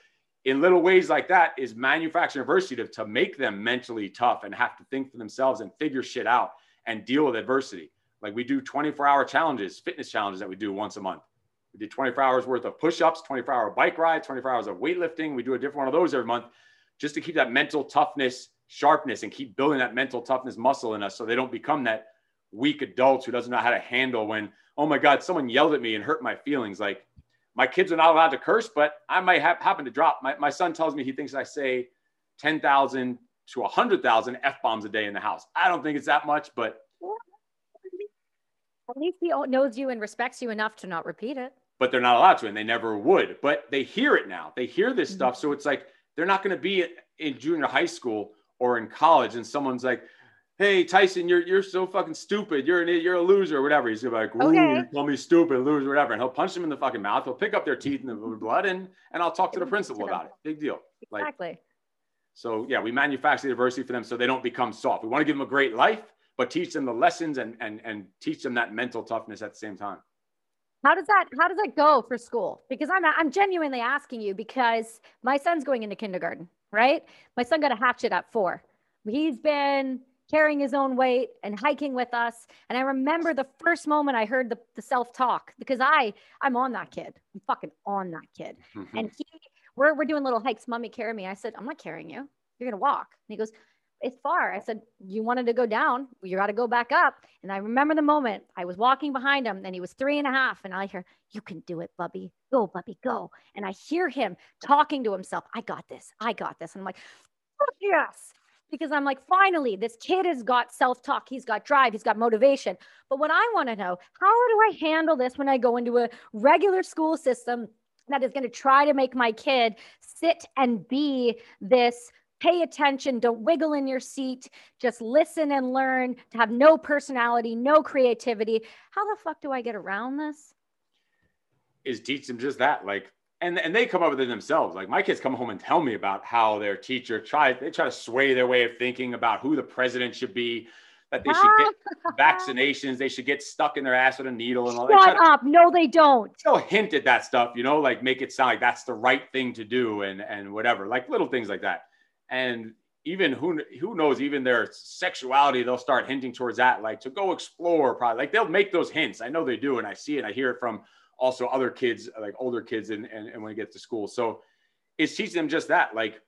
in little ways like that is manufacturing adversity to, to make them mentally tough and have to think for themselves and figure shit out and deal with adversity. Like we do 24 hour challenges, fitness challenges that we do once a month. We did 24 hours worth of push ups, 24 hour bike rides, 24 hours of weightlifting. We do a different one of those every month just to keep that mental toughness, sharpness, and keep building that mental toughness muscle in us so they don't become that weak adults who doesn't know how to handle when, oh my God, someone yelled at me and hurt my feelings. Like my kids are not allowed to curse, but I might have, happen to drop. My, my son tells me he thinks I say 10,000 to 100,000 F bombs a day in the house. I don't think it's that much, but. At least he knows you and respects you enough to not repeat it. But they're not allowed to, and they never would. But they hear it now. They hear this mm-hmm. stuff. So it's like they're not going to be in junior high school or in college, and someone's like, hey Tyson, you're you're so fucking stupid. You're an you're a loser or whatever. He's gonna be like, okay. you call me stupid, loser, whatever. And he'll punch them in the fucking mouth. He'll pick up their teeth and the blood, and and I'll talk to the principal about it. Big deal. Exactly. Like, so yeah, we manufacture the adversity for them so they don't become soft. We want to give them a great life, but teach them the lessons and and and teach them that mental toughness at the same time. How does that how does that go for school? Because I'm I'm genuinely asking you because my son's going into kindergarten, right? My son got a hatchet at four. He's been carrying his own weight and hiking with us. And I remember the first moment I heard the, the self-talk because I I'm on that kid. I'm fucking on that kid. Mm-hmm. And he we're we're doing little hikes. Mommy carry me. I said, I'm not carrying you. You're gonna walk. And he goes, It's far. I said, You wanted to go down. You got to go back up. And I remember the moment I was walking behind him and he was three and a half. And I hear, You can do it, Bubby. Go, Bubby, go. And I hear him talking to himself. I got this. I got this. And I'm like, oh, yes because I'm like, finally, this kid has got self talk, he's got drive, he's got motivation. But what I want to know, how do I handle this when I go into a regular school system that is going to try to make my kid sit and be this? Pay attention, don't wiggle in your seat, just listen and learn, to have no personality, no creativity. How the fuck do I get around this? Is teach them just that. Like, and and they come up with it themselves. Like my kids come home and tell me about how their teacher tries they try to sway their way of thinking about who the president should be, that they should get vaccinations, they should get stuck in their ass with a needle and all that. Shut up. no, they don't. They'll hint at that stuff, you know, like make it sound like that's the right thing to do and and whatever, like little things like that. And even who who knows, even their sexuality, they'll start hinting towards that, like to go explore, probably like they'll make those hints. I know they do, and I see it, I hear it from also other kids, like older kids, and, and, and when they get to school. So it's teaching them just that. Like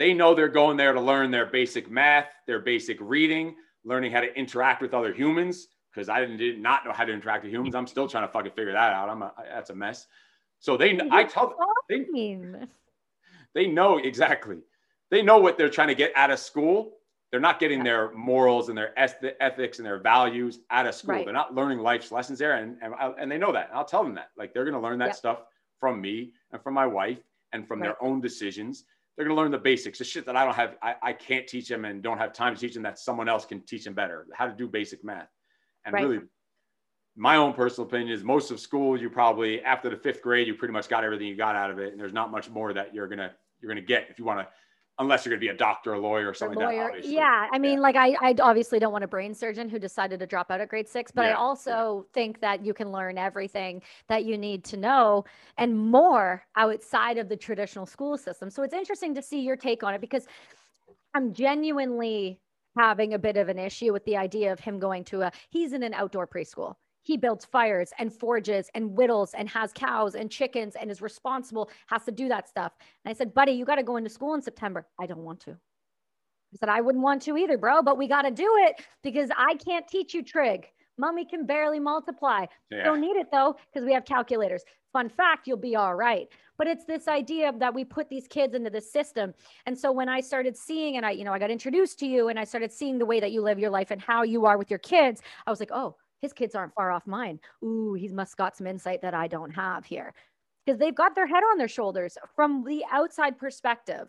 they know they're going there to learn their basic math, their basic reading, learning how to interact with other humans. Because I didn't did not know how to interact with humans. I'm still trying to fucking figure that out. I'm a, that's a mess. So they, I tell them, they, they know exactly. They know what they're trying to get out of school they're not getting their morals and their ethics and their values out of school. Right. They're not learning life's lessons there, and and, and they know that. And I'll tell them that. Like they're going to learn that stuff from me and from my wife and from right. their own decisions. They're going to learn the basics, the shit that I don't have. I, I can't teach them and don't have time to teach them that someone else can teach them better. How to do basic math, and right. really. My own personal opinion is most of school, you probably after the fifth grade, you pretty much got everything you got out of it, and there's not much more that you're gonna you're gonna get if you want to unless you're going to be a doctor, a lawyer, or something lawyer. like that. Obviously. Yeah, I mean, yeah. like I, I obviously don't want a brain surgeon who decided to drop out at grade six, but yeah. I also yeah. think that you can learn everything that you need to know and more outside of the traditional school system. So it's interesting to see your take on it because I'm genuinely having a bit of an issue with the idea of him going to a. He's in an outdoor preschool he builds fires and forges and whittles and has cows and chickens and is responsible, has to do that stuff. And I said, buddy, you got to go into school in September. I don't want to. I said, I wouldn't want to either, bro, but we got to do it because I can't teach you trig. Mommy can barely multiply. Yeah. Don't need it though, because we have calculators. Fun fact, you'll be all right. But it's this idea that we put these kids into the system. And so when I started seeing and I, you know, I got introduced to you and I started seeing the way that you live your life and how you are with your kids, I was like, oh, his kids aren't far off mine. Ooh, he must got some insight that I don't have here. Because they've got their head on their shoulders from the outside perspective.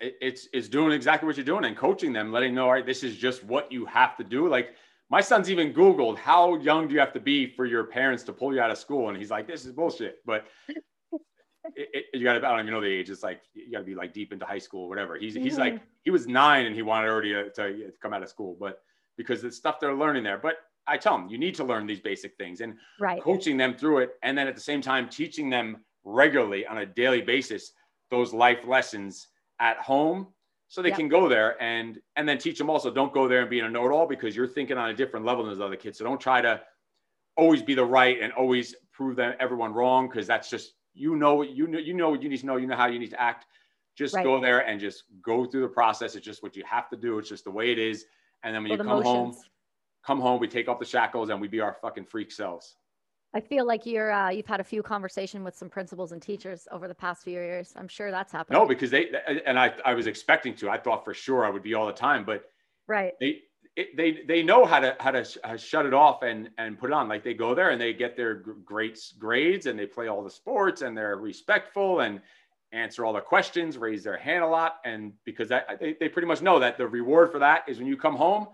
It's it's doing exactly what you're doing and coaching them, letting them know, all right, this is just what you have to do. Like my son's even Googled how young do you have to be for your parents to pull you out of school? And he's like, this is bullshit. But it, it, you got to, I don't even know the age. It's like, you got to be like deep into high school or whatever. He's, he's mm-hmm. like, he was nine and he wanted already to, to, come out of school, but because the stuff they're learning there. But I tell them you need to learn these basic things and right. coaching them through it, and then at the same time teaching them regularly on a daily basis those life lessons at home so they Yep. can go there and and then teach them also don't go there and be in a know-it-all because you're thinking on a different level than those other kids so don't try to always be the right and always prove them everyone wrong because that's just you know what you know you know what you need to know you know how you need to act just Right. go there and just go through the process it's just what you have to do it's just the way it is and then when Well, you the come home. Come home we take off the shackles and we be our fucking freak selves I feel like you're uh, you've had a few conversation with some principals and teachers over the past few years. I'm sure that's happened. no because they and i i was expecting to i thought for sure i would be all the time but Right. they it, they they know how to how to sh- shut it off and and put it on like they go there and they get their gr- great grades and they play all the sports and they're respectful and answer all the questions raise their hand a lot and because that they, they pretty much know that the reward for that is when you come home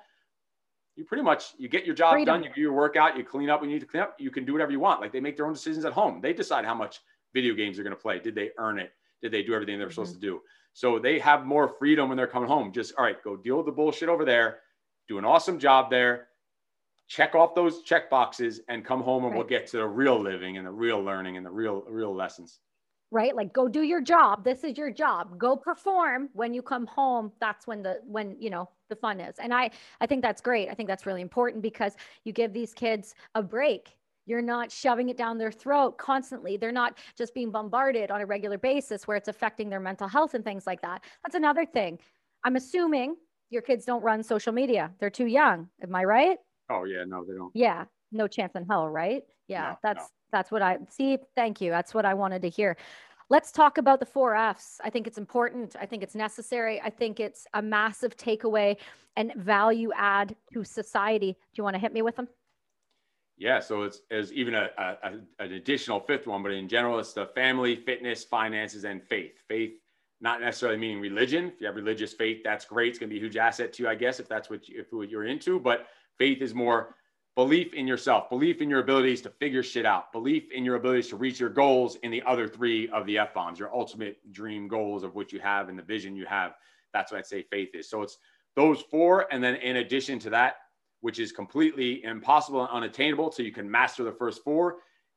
you pretty much you get your job Freedom. done you do your workout you clean up when you need to clean up you can do whatever you want. Like they make their own decisions at home. They decide how much video games they're going to play. Did they earn it? Did they do everything they were supposed mm-hmm. to do? So they have more freedom when they're coming home. Just all right go deal with the bullshit over there do an awesome job there check off those check boxes and come home and we'll get to the real living and the real learning and the real real lessons right? Like go do your job. This is your job. Go perform. When you come home that's when the when you know the fun is. And i i think that's great. I think that's really important because you give these kids a break. You're not shoving it down their throat constantly. They're not just being bombarded on a regular basis where it's affecting their mental health and things like that. That's another thing. I'm assuming your kids don't run social media. They're too young. Am i right? Oh yeah. No they don't. Yeah, no chance in hell, right? Yeah, No, no. that's that's what I see. Thank you. That's what I wanted to hear. Let's talk about the four F's. I think it's important. I think it's necessary. I think it's a massive takeaway and value add to society. Do you want to hit me with them? yeah so it's as even a, a, a- an additional fifth one but in general it's the family fitness finances and faith faith not necessarily meaning religion if you have religious faith that's great it's going to be a huge asset to you i guess if that's what you, if what you're into but faith is more belief in yourself. Belief in your abilities to figure shit out. Belief in your abilities to reach your goals in the other three of the f bombs your ultimate dream goals of what you have and the vision you have. That's what i'd say faith is. So it's those four and then in addition to that which is completely impossible and unattainable so you can master the first four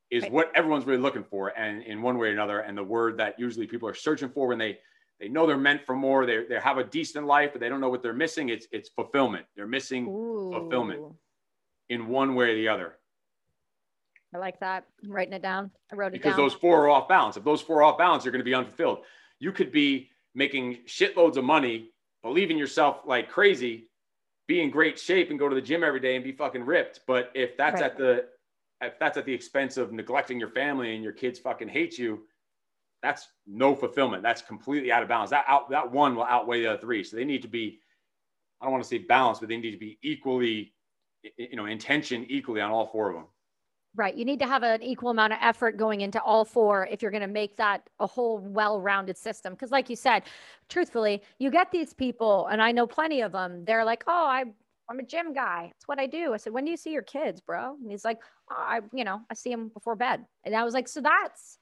is Right. what everyone's really looking for and in one way or another and the word that usually people are searching for when they they know they're meant for more they, they have a decent life but they don't know what they're missing. It's it's fulfillment. They're missing fulfillment. In one way or the other I like that. I'm writing it down. I wrote it down. because down. those four are off balance if those four are off balance you're going to be unfulfilled you could be making shitloads of money believing yourself like crazy be in great shape and go to the gym every day and be fucking ripped but if that's Right. at the if that's at the expense of neglecting your family and your kids fucking hate you that's no fulfillment that's completely out of balance that out that one will outweigh the other three so they need to be i don't want to say balanced but they need to be equally you know intention equally on all four of them Right. You need to have an equal amount of effort going into all four if you're going to make that a whole well rounded system. Because, like you said, truthfully, you get these people, and I know plenty of them. They're like, oh, I, I'm a gym guy. It's what I do. I said, when do you see your kids, bro? And he's like, "Oh, I, you know, I see them before bed. And I was like, so that's,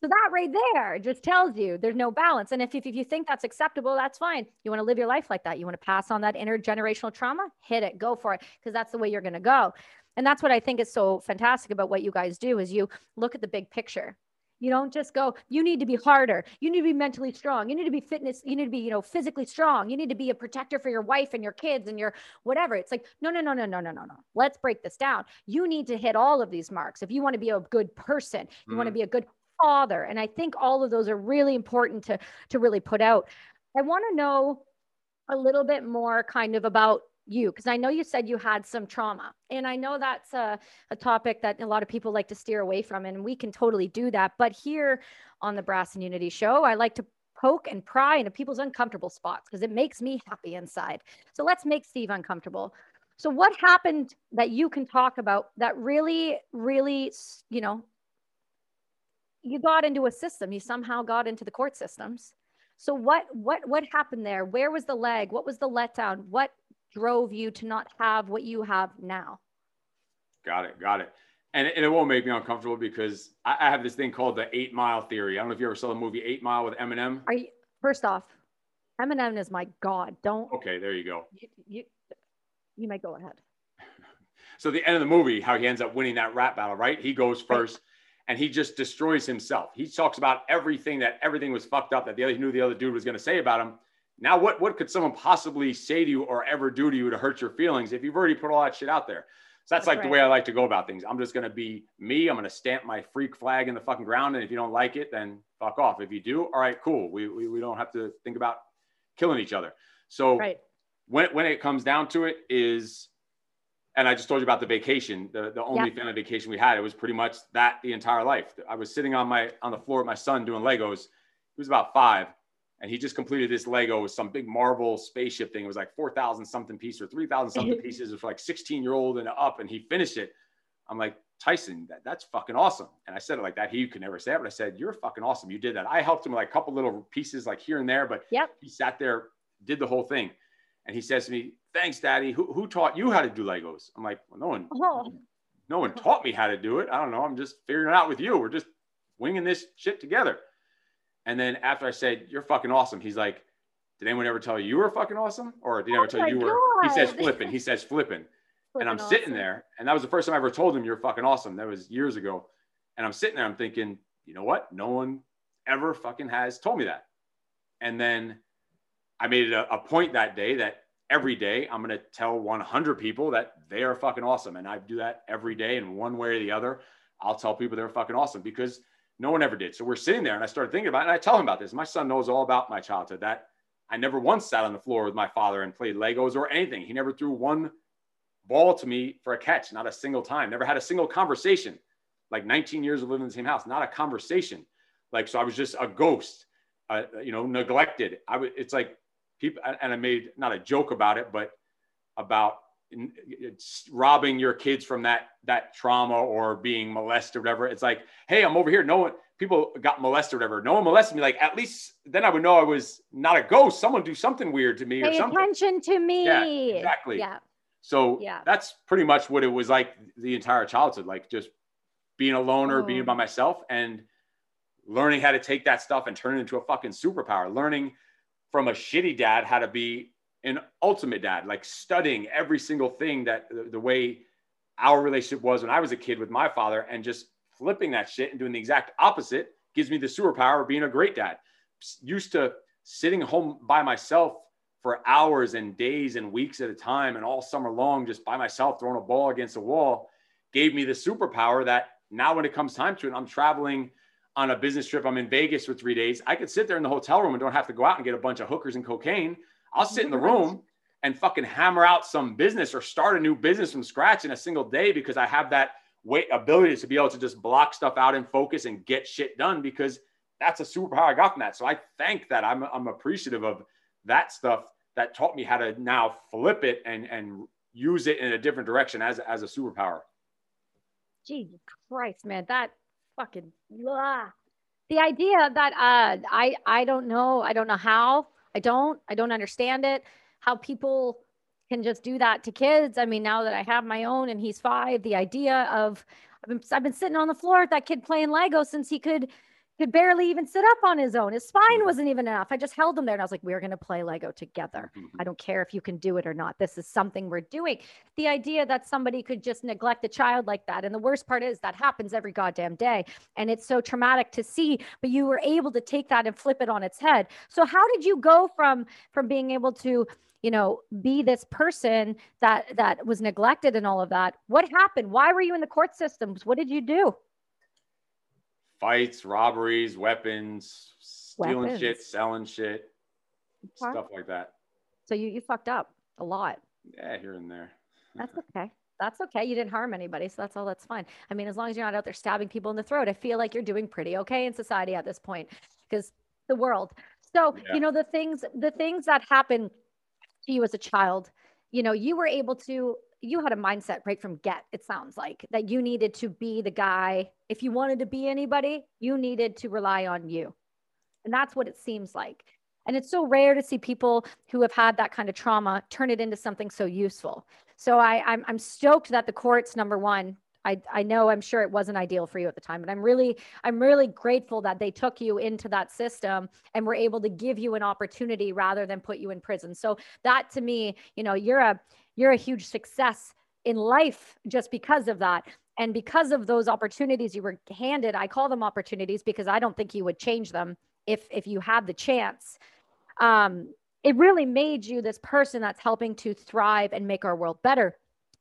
so that right there just tells you there's no balance. And if, if, if you think that's acceptable, that's fine. You want to live your life like that. You want to pass on that intergenerational trauma, hit it, go for it, because that's the way you're going to go. And that's what I think is so fantastic about what you guys do is you look at the big picture. You don't just go, you need to be harder. You need to be mentally strong. You need to be fitness. You need to be, you know, physically strong. You need to be a protector for your wife and your kids and your whatever. It's like, no, no, no, no, no, no, no, no. Let's break this down. You need to hit all of these marks. If you want to be a good person, you want to mm. be a good father. And I think all of those are really important to to really put out. I want to know a little bit more kind of about you because I know you said you had some trauma. And I know that's a, a topic that a lot of people like to steer away from, and we can totally do that. But here on the Brass and Unity show, I like to poke and pry into people's uncomfortable spots because it makes me happy inside. So let's make Steve uncomfortable. So, what happened that you can talk about that really, really, you know, you got into a system, you somehow got into the court systems. So what what what happened there? Where was the leg? What was the letdown? What drove you to not have what you have now? Got it. Got it. And it, and it won't make me uncomfortable because I, I have this thing called the eight mile theory. I don't know if you ever saw the movie Eight Mile with Eminem. Are you first off, Eminem is my god. Don't Okay, there you go. you, you you may go ahead. So the end of the movie, how he ends up winning that rap battle, right? He goes first, and he just destroys himself. He talks about everything that everything was fucked up that the other he knew the other dude was going to say about him. Now, what what could someone possibly say to you or ever do to you to hurt your feelings if you've already put all that shit out there? So that's, that's like right. the way I like to go about things. I'm just going to be me. I'm going to stamp my freak flag in the fucking ground, and if you don't like it, then fuck off. If you do, all right, cool. We we, we don't have to think about killing each other. So right. when when it comes down to it, is and I just told you about the vacation, the, the only family vacation we had. It was pretty much that the entire life. I was sitting on my on the floor with my son doing Legos. He was about five, and he just completed this Lego with some big Marvel spaceship thing. It was like four thousand something pieces or three thousand something pieces. It like sixteen year old and up, and he finished it. I'm like Tyson, that, that's fucking awesome. And I said it like that. He could never say it, but I said, "You're fucking awesome. You did that." I helped him with like a couple little pieces, like here and there, but yep. he sat there, did the whole thing, and he says to me, thanks, daddy. Who, who taught you how to do Legos? I'm like, well, no one, oh. no one taught me how to do it. I don't know. I'm just figuring it out with you. We're just winging this shit together. And then after I said, you're fucking awesome. He's like, did anyone ever tell you you were fucking awesome? Or did anyone oh tell you you were, he says flipping, he says flipping. and I'm awesome. sitting there and that was the first time I ever told him you're fucking awesome. That was years ago. And I'm sitting there, I'm thinking, you know what? No one ever fucking has told me that. And then I made it a, a point that day that every day I'm going to tell 100 people that they are fucking awesome. And I do that every day in one way or the other. I'll tell people they're fucking awesome because no one ever did. So we're sitting there and I started thinking about it and I tell him about this. My son knows all about my childhood that I never once sat on the floor with my father and played Legos or anything. He never threw one ball to me for a catch, not a single time. Never had a single conversation. Like 19 years of living in the same house, not a conversation. Like, so I was just a ghost, uh, you know, neglected. I would, it's like people, and I made not a joke about it, but about robbing your kids from that that trauma or being molested or whatever. It's like, hey, I'm over here. No one, people got molested or whatever. No one molested me. Like at least then I would know I was not a ghost. Someone do something weird to me Pay or something. attention to me. Yeah, exactly. Yeah. So yeah. that's pretty much what it was like the entire childhood, like just being a loner, oh. being by myself, and learning how to take that stuff and turn it into a fucking superpower. Learning from a shitty dad how to be an ultimate dad, like studying every single thing that the, the, way our relationship was when I was a kid with my father and just flipping that shit and doing the exact opposite gives me the superpower of being a great dad. Used to sitting home by myself for hours and days and weeks at a time and all summer long, just by myself, throwing a ball against a wall, gave me the superpower that now when it comes time to it, I'm traveling on a business trip. I'm in Vegas for three days. I could sit there in the hotel room and don't have to go out and get a bunch of hookers and cocaine. I'll sit in the room and fucking hammer out some business or start a new business from scratch in a single day because I have that weight ability to be able to just block stuff out and focus and get shit done because that's a superpower I got from that. So I thank that. I'm, I'm appreciative of that stuff that taught me how to now flip it and, and use it in a different direction as, as a superpower. Jesus Christ, man, that fucking blah. the idea that uh, I I don't know I don't know how I don't I don't understand it how people can just do that to kids. I mean, now that I have my own and he's five, the idea of I've been, I've been sitting on the floor with that kid playing Lego since he could could barely even sit up on his own. His spine mm-hmm. wasn't even enough. I just held him there and I was like, we're going to play Lego together. Mm-hmm. I don't care if you can do it or not. This is something we're doing. The idea that somebody could just neglect a child like that. And the worst part is that happens every goddamn day. And it's so traumatic to see, but you were able to take that and flip it on its head. So how did you go from from being able to you know be this person that that was neglected and all of that what happened why were you in the court systems what did you do fights, robberies, weapons, stealing weapons. shit, selling shit, stuff like that. So you you fucked up a lot. Yeah, here and there. That's okay. That's okay. You didn't harm anybody, so that's all. That's fine. I mean, as long as you're not out there stabbing people in the throat, I feel like you're doing pretty okay in society at this point, because the world. So yeah. you know the things the things that happen to you as a child. You know, you were able to you had a mindset right from get it sounds like that you needed to be the guy. If you wanted to be anybody you needed to rely on you. And that's what it seems like. And it's so rare to see people who have had that kind of trauma turn it into something so useful. So I, I'm, I'm stoked that the courts number one. I, I know I'm sure it wasn't ideal for you at the time, but I'm really I'm really grateful that they took you into that system and were able to give you an opportunity rather than put you in prison. So that to me, you know, you're a you're a huge success in life just because of that. And because of those opportunities you were handed, I call them opportunities because I don't think you would change them if if you had the chance. Um, it really made you this person that's helping to thrive and make our world better.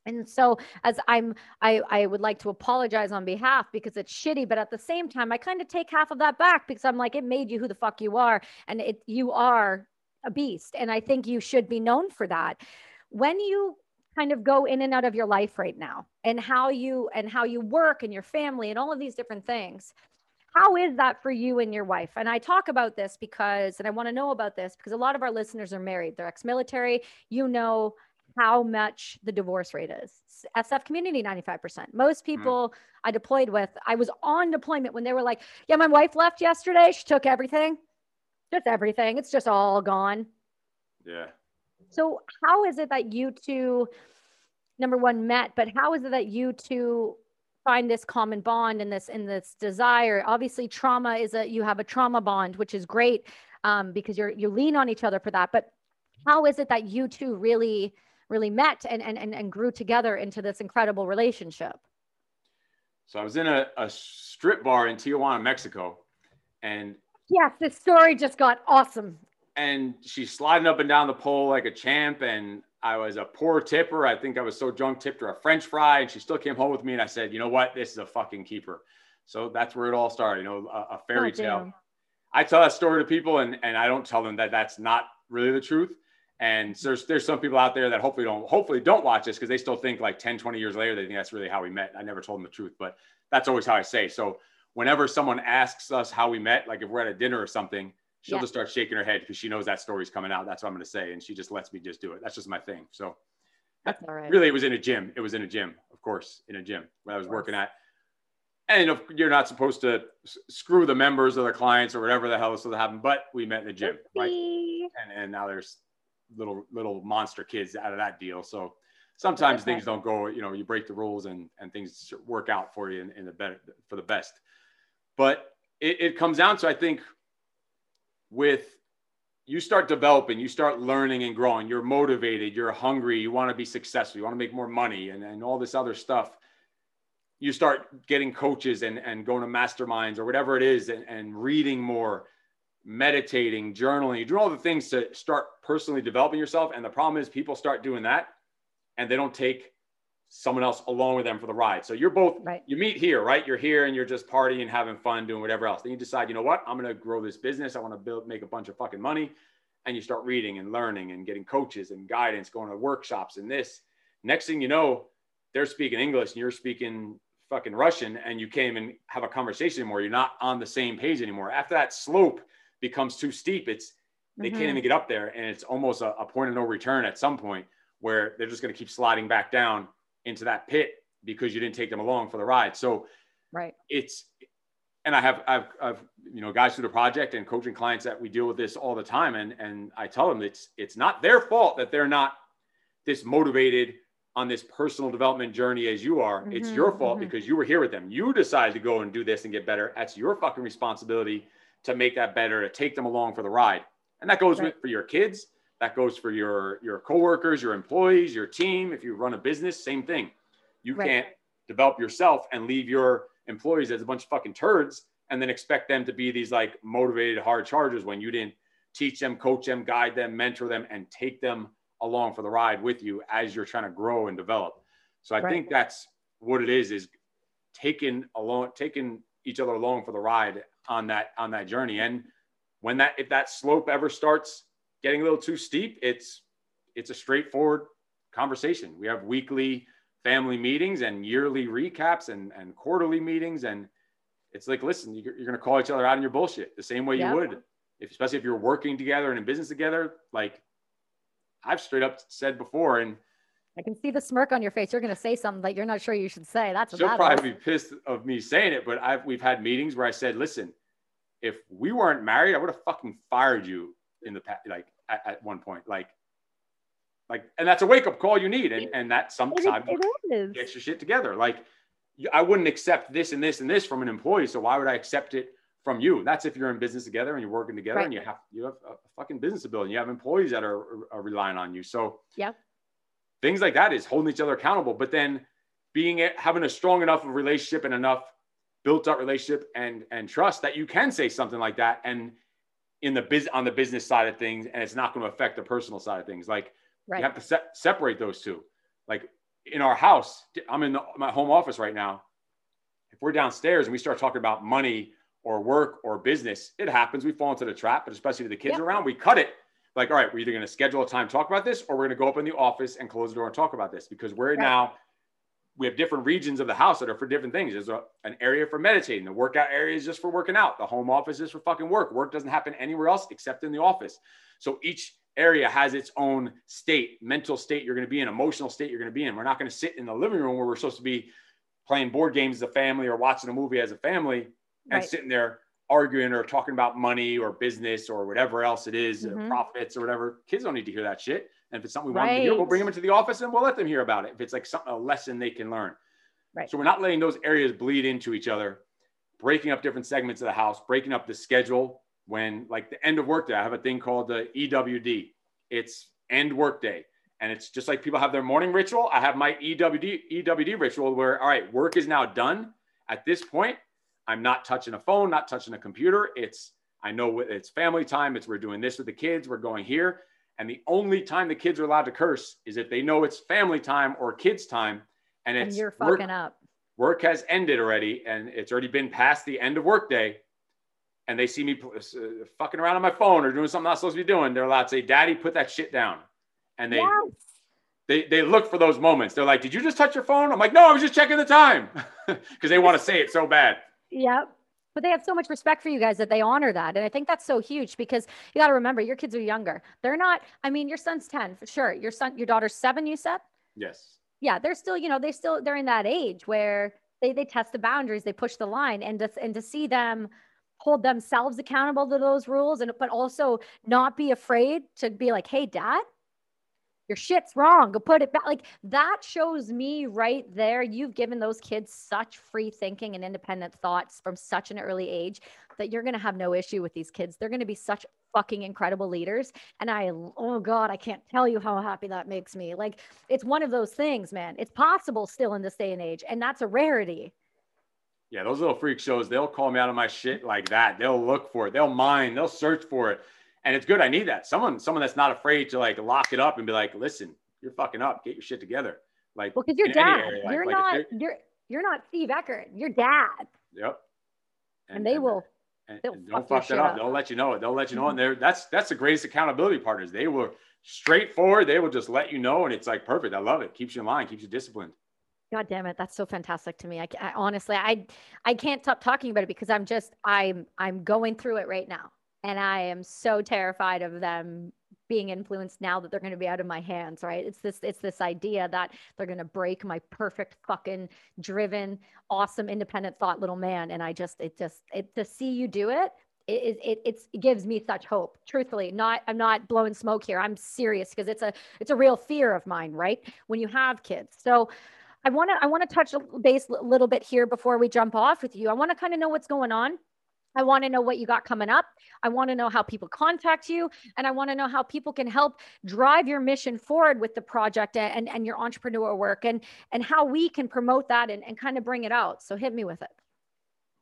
And so as I'm I I would like to apologize on behalf because it's shitty, but at the same time I kind of take half of that back because I'm like it made you who the fuck you are and it you are a beast and I think you should be known for that. When you kind of go in and out of your life right now and how you and how you work and your family and all of these different things how is that for you and your wife? And i talk about this because and i want to know about this because a lot of our listeners are married they're ex-military you know how much the divorce rate is. Sf community 95% most mm-hmm. people mm-hmm. i deployed with i was on deployment when they were like yeah my wife left yesterday she took everything. Just everything it's just all gone. Yeah so how is it that you two number one met but how is it that you two find this common bond and this in this desire? Obviously trauma is a you have a trauma bond which is great um, because you're you lean on each other for that. But how is it that you two really really met and and and, and grew together into this incredible relationship? So i was in a, a strip bar in tijuana mexico and yes this story just got awesome and she's sliding up and down the pole like a champ and I was a poor tipper. I think I was so drunk, tipped her a French fry, and she still came home with me. And I said, you know what? This is a fucking keeper. So that's where it all started. You know, a, a fairy oh, tale. I tell that story to people, and and I don't tell them that that's not really the truth. And there's there's some people out there that hopefully don't hopefully don't watch this because they still think like 10, 20 years later they think that's really how we met. I never told them the truth, but that's always how I say. So whenever someone asks us how we met, like if we're at a dinner or something, she'll yeah. just start shaking her head because she knows that story's coming out. That's what I'm going to say. And she just lets me just do it. That's just my thing. So that's all right. Really, it was in a gym. It was in a gym, of course, in a gym where I was working at. And if you're not supposed to screw the members or the clients or whatever the hell is supposed to happen, but we met in the gym, right? And, and now there's little little monster kids out of that deal. So sometimes okay. things don't go, you know, you break the rules and and things work out for you in, in the better for the best. But it, it comes down to I think with you start developing, you start learning and growing, you're motivated, you're hungry, you want to be successful, you want to make more money and, and all this other stuff. You start getting coaches and, and going to masterminds or whatever it is and, and reading more, meditating, journaling, you do all the things to start personally developing yourself. And the problem is people start doing that and they don't take someone else along with them for the ride. So you're both, right. you meet here, right? You're here and you're just partying, having fun, doing whatever else. Then you decide, you know what? I'm going to grow this business. I want to build, make a bunch of fucking money. And you start reading and learning and getting coaches and guidance, going to workshops and this. Next thing you know, they're speaking English and you're speaking fucking Russian and you can't even have a conversation anymore. You're not on the same page anymore. After that slope becomes too steep, it's, they mm-hmm. can't even get up there. And it's almost a, a point of no return at some point where they're just going to keep sliding back down into that pit because you didn't take them along for the ride. So right. It's and I have I've, I've you know guys through the project and coaching clients that we deal with this all the time and and I tell them it's it's not their fault that they're not this motivated on this personal development journey as you are. Mm-hmm, it's your fault mm-hmm. because you were here with them. You decided to go and do this and get better. That's your fucking responsibility to make that better, to take them along for the ride. And that goes right. with for your kids. That goes for your your coworkers, your employees, your team. If you run a business, same thing. You right. can't develop yourself and leave your employees as a bunch of fucking turds and then expect them to be these like motivated hard chargers when you didn't teach them, coach them, guide them, mentor them, and take them along for the ride with you as you're trying to grow and develop. So I right. think that's what it is, is taking along, taking each other along for the ride on that, on that journey. And when that, if that slope ever starts getting a little too steep, it's it's a straightforward conversation. We have weekly family meetings and yearly recaps and, and quarterly meetings. And it's like, listen, you're, you're going to call each other out on your bullshit the same way you would, if, especially if you're working together and in business together. Like I've straight up said before, and I can see the smirk on your face. You're going to say something that you're not sure you should say. That's she'll probably is. be pissed of me saying it, but I've we've had meetings where I said, listen, if we weren't married, I would have fucking fired you in the past. Like at, at one point. Like, like, and that's a wake up call you need. And, and that sometimes it gets your shit together. Like, I wouldn't accept this and this and this from an employee. So why would I accept it from you? That's if you're in business together and you're working together right. and you have, you have a fucking business to build and you have employees that are, are relying on you. So yeah, things like that is holding each other accountable. But then being having a strong enough of relationship and enough built up relationship and and trust that you can say something like that and in the biz on the business side of things and it's not going to affect the personal side of things like right. you have to se- separate those two like in our house i'm in the, my home office right now if we're downstairs and we start talking about money or work or business it happens we fall into the trap but especially with the kids yep. around we cut it like all right we're either going to schedule a time to talk about this or we're going to go up in the office and close the door and talk about this because we're right. now we have different regions of the house that are for different things. There's a, an area for meditating. The workout area is just for working out. The home office is for fucking work. Work doesn't happen anywhere else except in the office. So each area has its own state, mental state you're going to be in, emotional state you're going to be in. We're not going to sit in the living room where we're supposed to be playing board games as a family or watching a movie as a family and right. sitting there arguing or talking about money or business or whatever else it is, mm-hmm. profits or whatever. Kids don't need to hear that shit. And if it's something we right. want to hear, we'll bring them into the office and we'll let them hear about it. If it's like something, a lesson they can learn. Right. So we're not letting those areas bleed into each other, breaking up different segments of the house, breaking up the schedule. When like the end of workday, I have a thing called the EWD. It's end workday. And it's just like people have their morning ritual. I have my EWD EWD ritual where, all right, work is now done. At this point, I'm not touching a phone, not touching a computer. It's I know it's family time. It's we're doing this with the kids. We're going here. And the only time the kids are allowed to curse is if they know it's family time or kids time. And it's and you're fucking work, up. Work has ended already, and it's already been past the end of workday. And they see me uh, fucking around on my phone or doing something I'm not supposed to be doing. They're allowed to say, "Daddy, put that shit down." And they yes. they they look for those moments. They're like, "Did you just touch your phone?" I'm like, "No, I was just checking the time," because they want to say it so bad. Yep but they have so much respect for you guys that they honor that and i think that's so huge because you got to remember your kids are younger. They're not i mean your son's 10 for sure. Your son your daughter's 7 you said? Yes. Yeah they're still you know they still they're in that age where they they test the boundaries they push the line and to, and to see them hold themselves accountable to those rules and but also not be afraid to be like hey dad your shit's wrong. Go put it back. Like that shows me right there. You've given those kids such free thinking and independent thoughts from such an early age that you're going to have no issue with these kids. They're going to be such fucking incredible leaders. And I, oh God, I can't tell you how happy that makes me. Like it's one of those things, man. It's possible still in this day and age. And that's a rarity. Yeah, those little freak shows, they'll call me out of my shit like that. They'll look for it. They'll mine. They'll search for it and it's good. I need that someone, someone that's not afraid to like lock it up and be like, listen, you're fucking up. Get your shit together. Like, well, because you're dad. You're like, not. You're you're not Steve Eckert. You're dad. Yep. And, and they and, will. And, and don't fuck that up. up. They'll let you know it. They'll let you know. Mm-hmm. And they're that's that's the greatest accountability partners. They will straightforward. They will just let you know, and it's like perfect. I love it. Keeps you in line. Keeps you disciplined. God damn it, that's so fantastic to me. I, I honestly, I I can't stop talking about it because I'm just I'm I'm going through it right now and I am so terrified of them being influenced now that they're going to be out of my hands right? It's this it's this idea that they're going to break my perfect fucking driven awesome independent thought little man. And i just it just it to see you do it it, it, it's, it gives me such hope. Truthfully not i'm not blowing smoke here. I'm serious because it's a it's a real fear of mine right? When you have kids. So i want to i want to touch base a little bit here before we jump off with you. I want to kind of know what's going on I want to know what you got coming up. I want to know how people contact you. And I want to know how people can help drive your mission forward with the project and, and your entrepreneur work and, and how we can promote that and, and kind of bring it out. So hit me with it.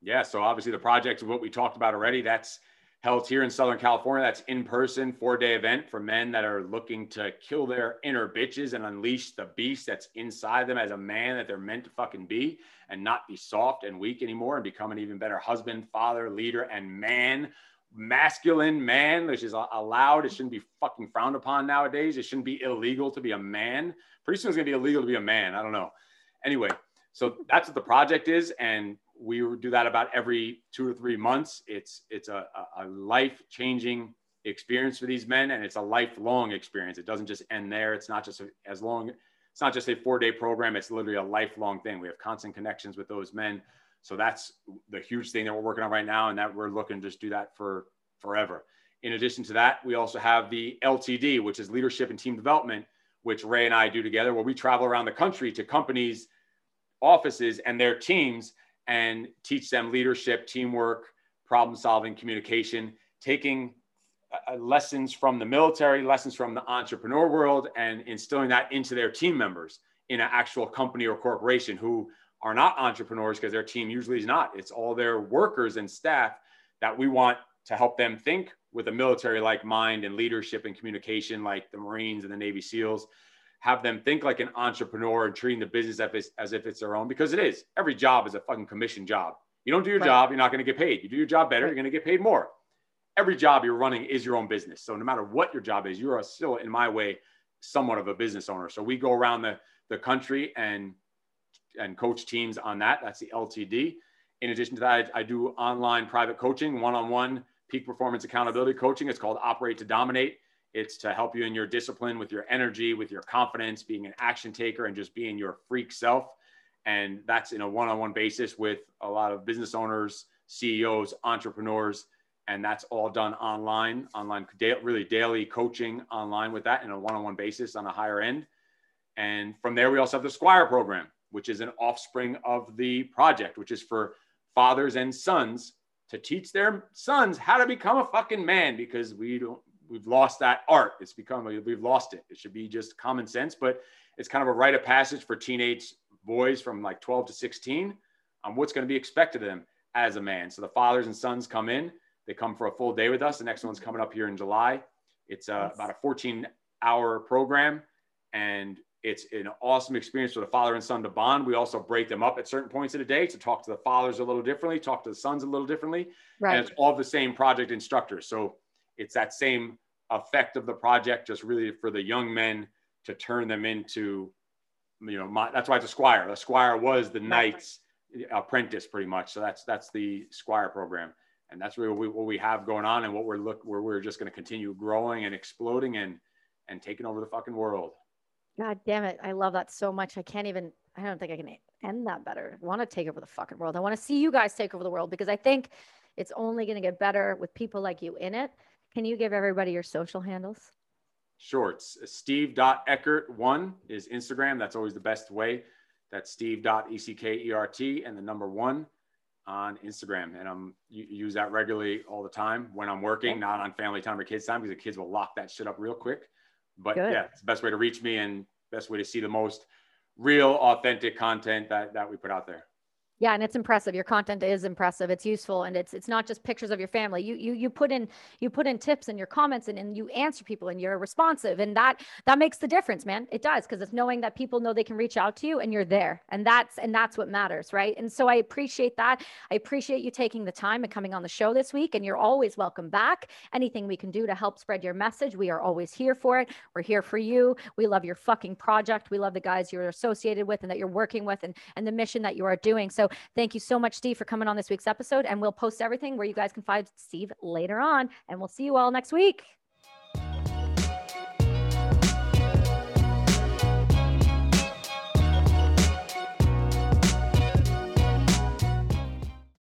Yeah. So obviously the project what we talked about already. That's held here in Southern California. That's in person, four day event for men that are looking to kill their inner bitches and unleash the beast that's inside them as a man that they're meant to fucking be and not be soft and weak anymore and become an even better husband, father, leader, and man. Masculine man, which is allowed. It shouldn't be fucking frowned upon nowadays. It shouldn't be illegal to be a man. Pretty soon it's gonna be illegal to be a man. I don't know. Anyway, so that's what the project is. And we do that about every two or three months. It's it's a, a life changing experience for these men, and it's a lifelong experience. It doesn't just end there. It's not just a, as long. It's not just a four day program. It's literally a lifelong thing. We have constant connections with those men. So that's the huge thing that we're working on right now, and that we're looking to just do that for forever. In addition to that, we also have the LTD, which is leadership and team development, which Ray and I do together, where we travel around the country to companies, offices, and their teams and teach them leadership, teamwork, problem solving, communication, taking uh, lessons from the military, lessons from the entrepreneur world, and instilling that into their team members in an actual company or corporation who are not entrepreneurs because their team usually is not. It's all their workers and staff that we want to help them think with a military like mind and leadership and communication like the Marines and the Navy SEALs. Have them think like an entrepreneur and treating the business as if, it's their own because it is. Every job is a fucking commission job. You don't do your right. job, you're not going to get paid. You do your job better, right. you're going to get paid more. Every job you're running is your own business. So no matter what your job is, you are still, in my way, somewhat of a business owner. So we go around the, the country and and coach teams on that. That's the LTD. In addition to that, I, I do online private coaching, one-on-one peak performance accountability coaching. It's called Operate to Dominate. It's to help you in your discipline with your energy, with your confidence, being an action taker, and just being your freak self. And that's in a one on one basis with a lot of business owners, CEOs, entrepreneurs. And that's all done online, online, really daily coaching online with that in a one on one basis on a higher end. And from there, we also have the Squire program, which is an offspring of the project, which is for fathers and sons to teach their sons how to become a fucking man because we don't we've lost that art. It's become we've lost it. It should be just common sense, but it's kind of a rite of passage for teenage boys from like 12 to 16 on what's going to be expected of them as a man. So the fathers and sons come in. They come for a full day with us. The next one's coming up here in July. It's uh, about a 14 hour program, and it's an awesome experience for the father and son to bond. We also break them up at certain points of the day to talk to the fathers a little differently, talk to the sons a little differently. Right. And it's all the same project instructors. So it's that same effect of the project, just really for the young men to turn them into, you know, my, that's why it's a squire. The squire was the knight's apprentice pretty much. So that's, that's the squire program. And that's really what we, what we have going on and what we're look where we're just going to continue growing and exploding and, and taking over the fucking world. God damn it. I love that so much. I can't even, I don't think I can end that better. I want to take over the fucking world. I want to see you guys take over the world because I think it's only going to get better with people like you in it. Can you give everybody your social handles? It's steve.eckert1 is Instagram. That's always the best way. That's steve.eckert and the number one on Instagram. And I'm use that regularly all the time when I'm working, not on family time or kids time because the kids will lock that shit up real quick. But Good. yeah, it's the best way to reach me and best way to see the most real, authentic content that, that we put out there. Yeah, and it's impressive. Your content is impressive. It's useful, and it's it's not just pictures of your family. You you you put in you put in tips and your comments, and, and you answer people, and you're responsive, and that that makes the difference, man. It does because it's knowing that people know they can reach out to you, and you're there, and that's and that's what matters, right? And so I appreciate that. I appreciate you taking the time and coming on the show this week, and you're always welcome back. Anything we can do to help spread your message, we are always here for it. We're here for you. We love your fucking project. We love the guys you're associated with and that you're working with, and and the mission that you are doing. So thank you so much, Steve, for coming on this week's episode. And we'll post everything where you guys can find Steve later on. And we'll see you all next week.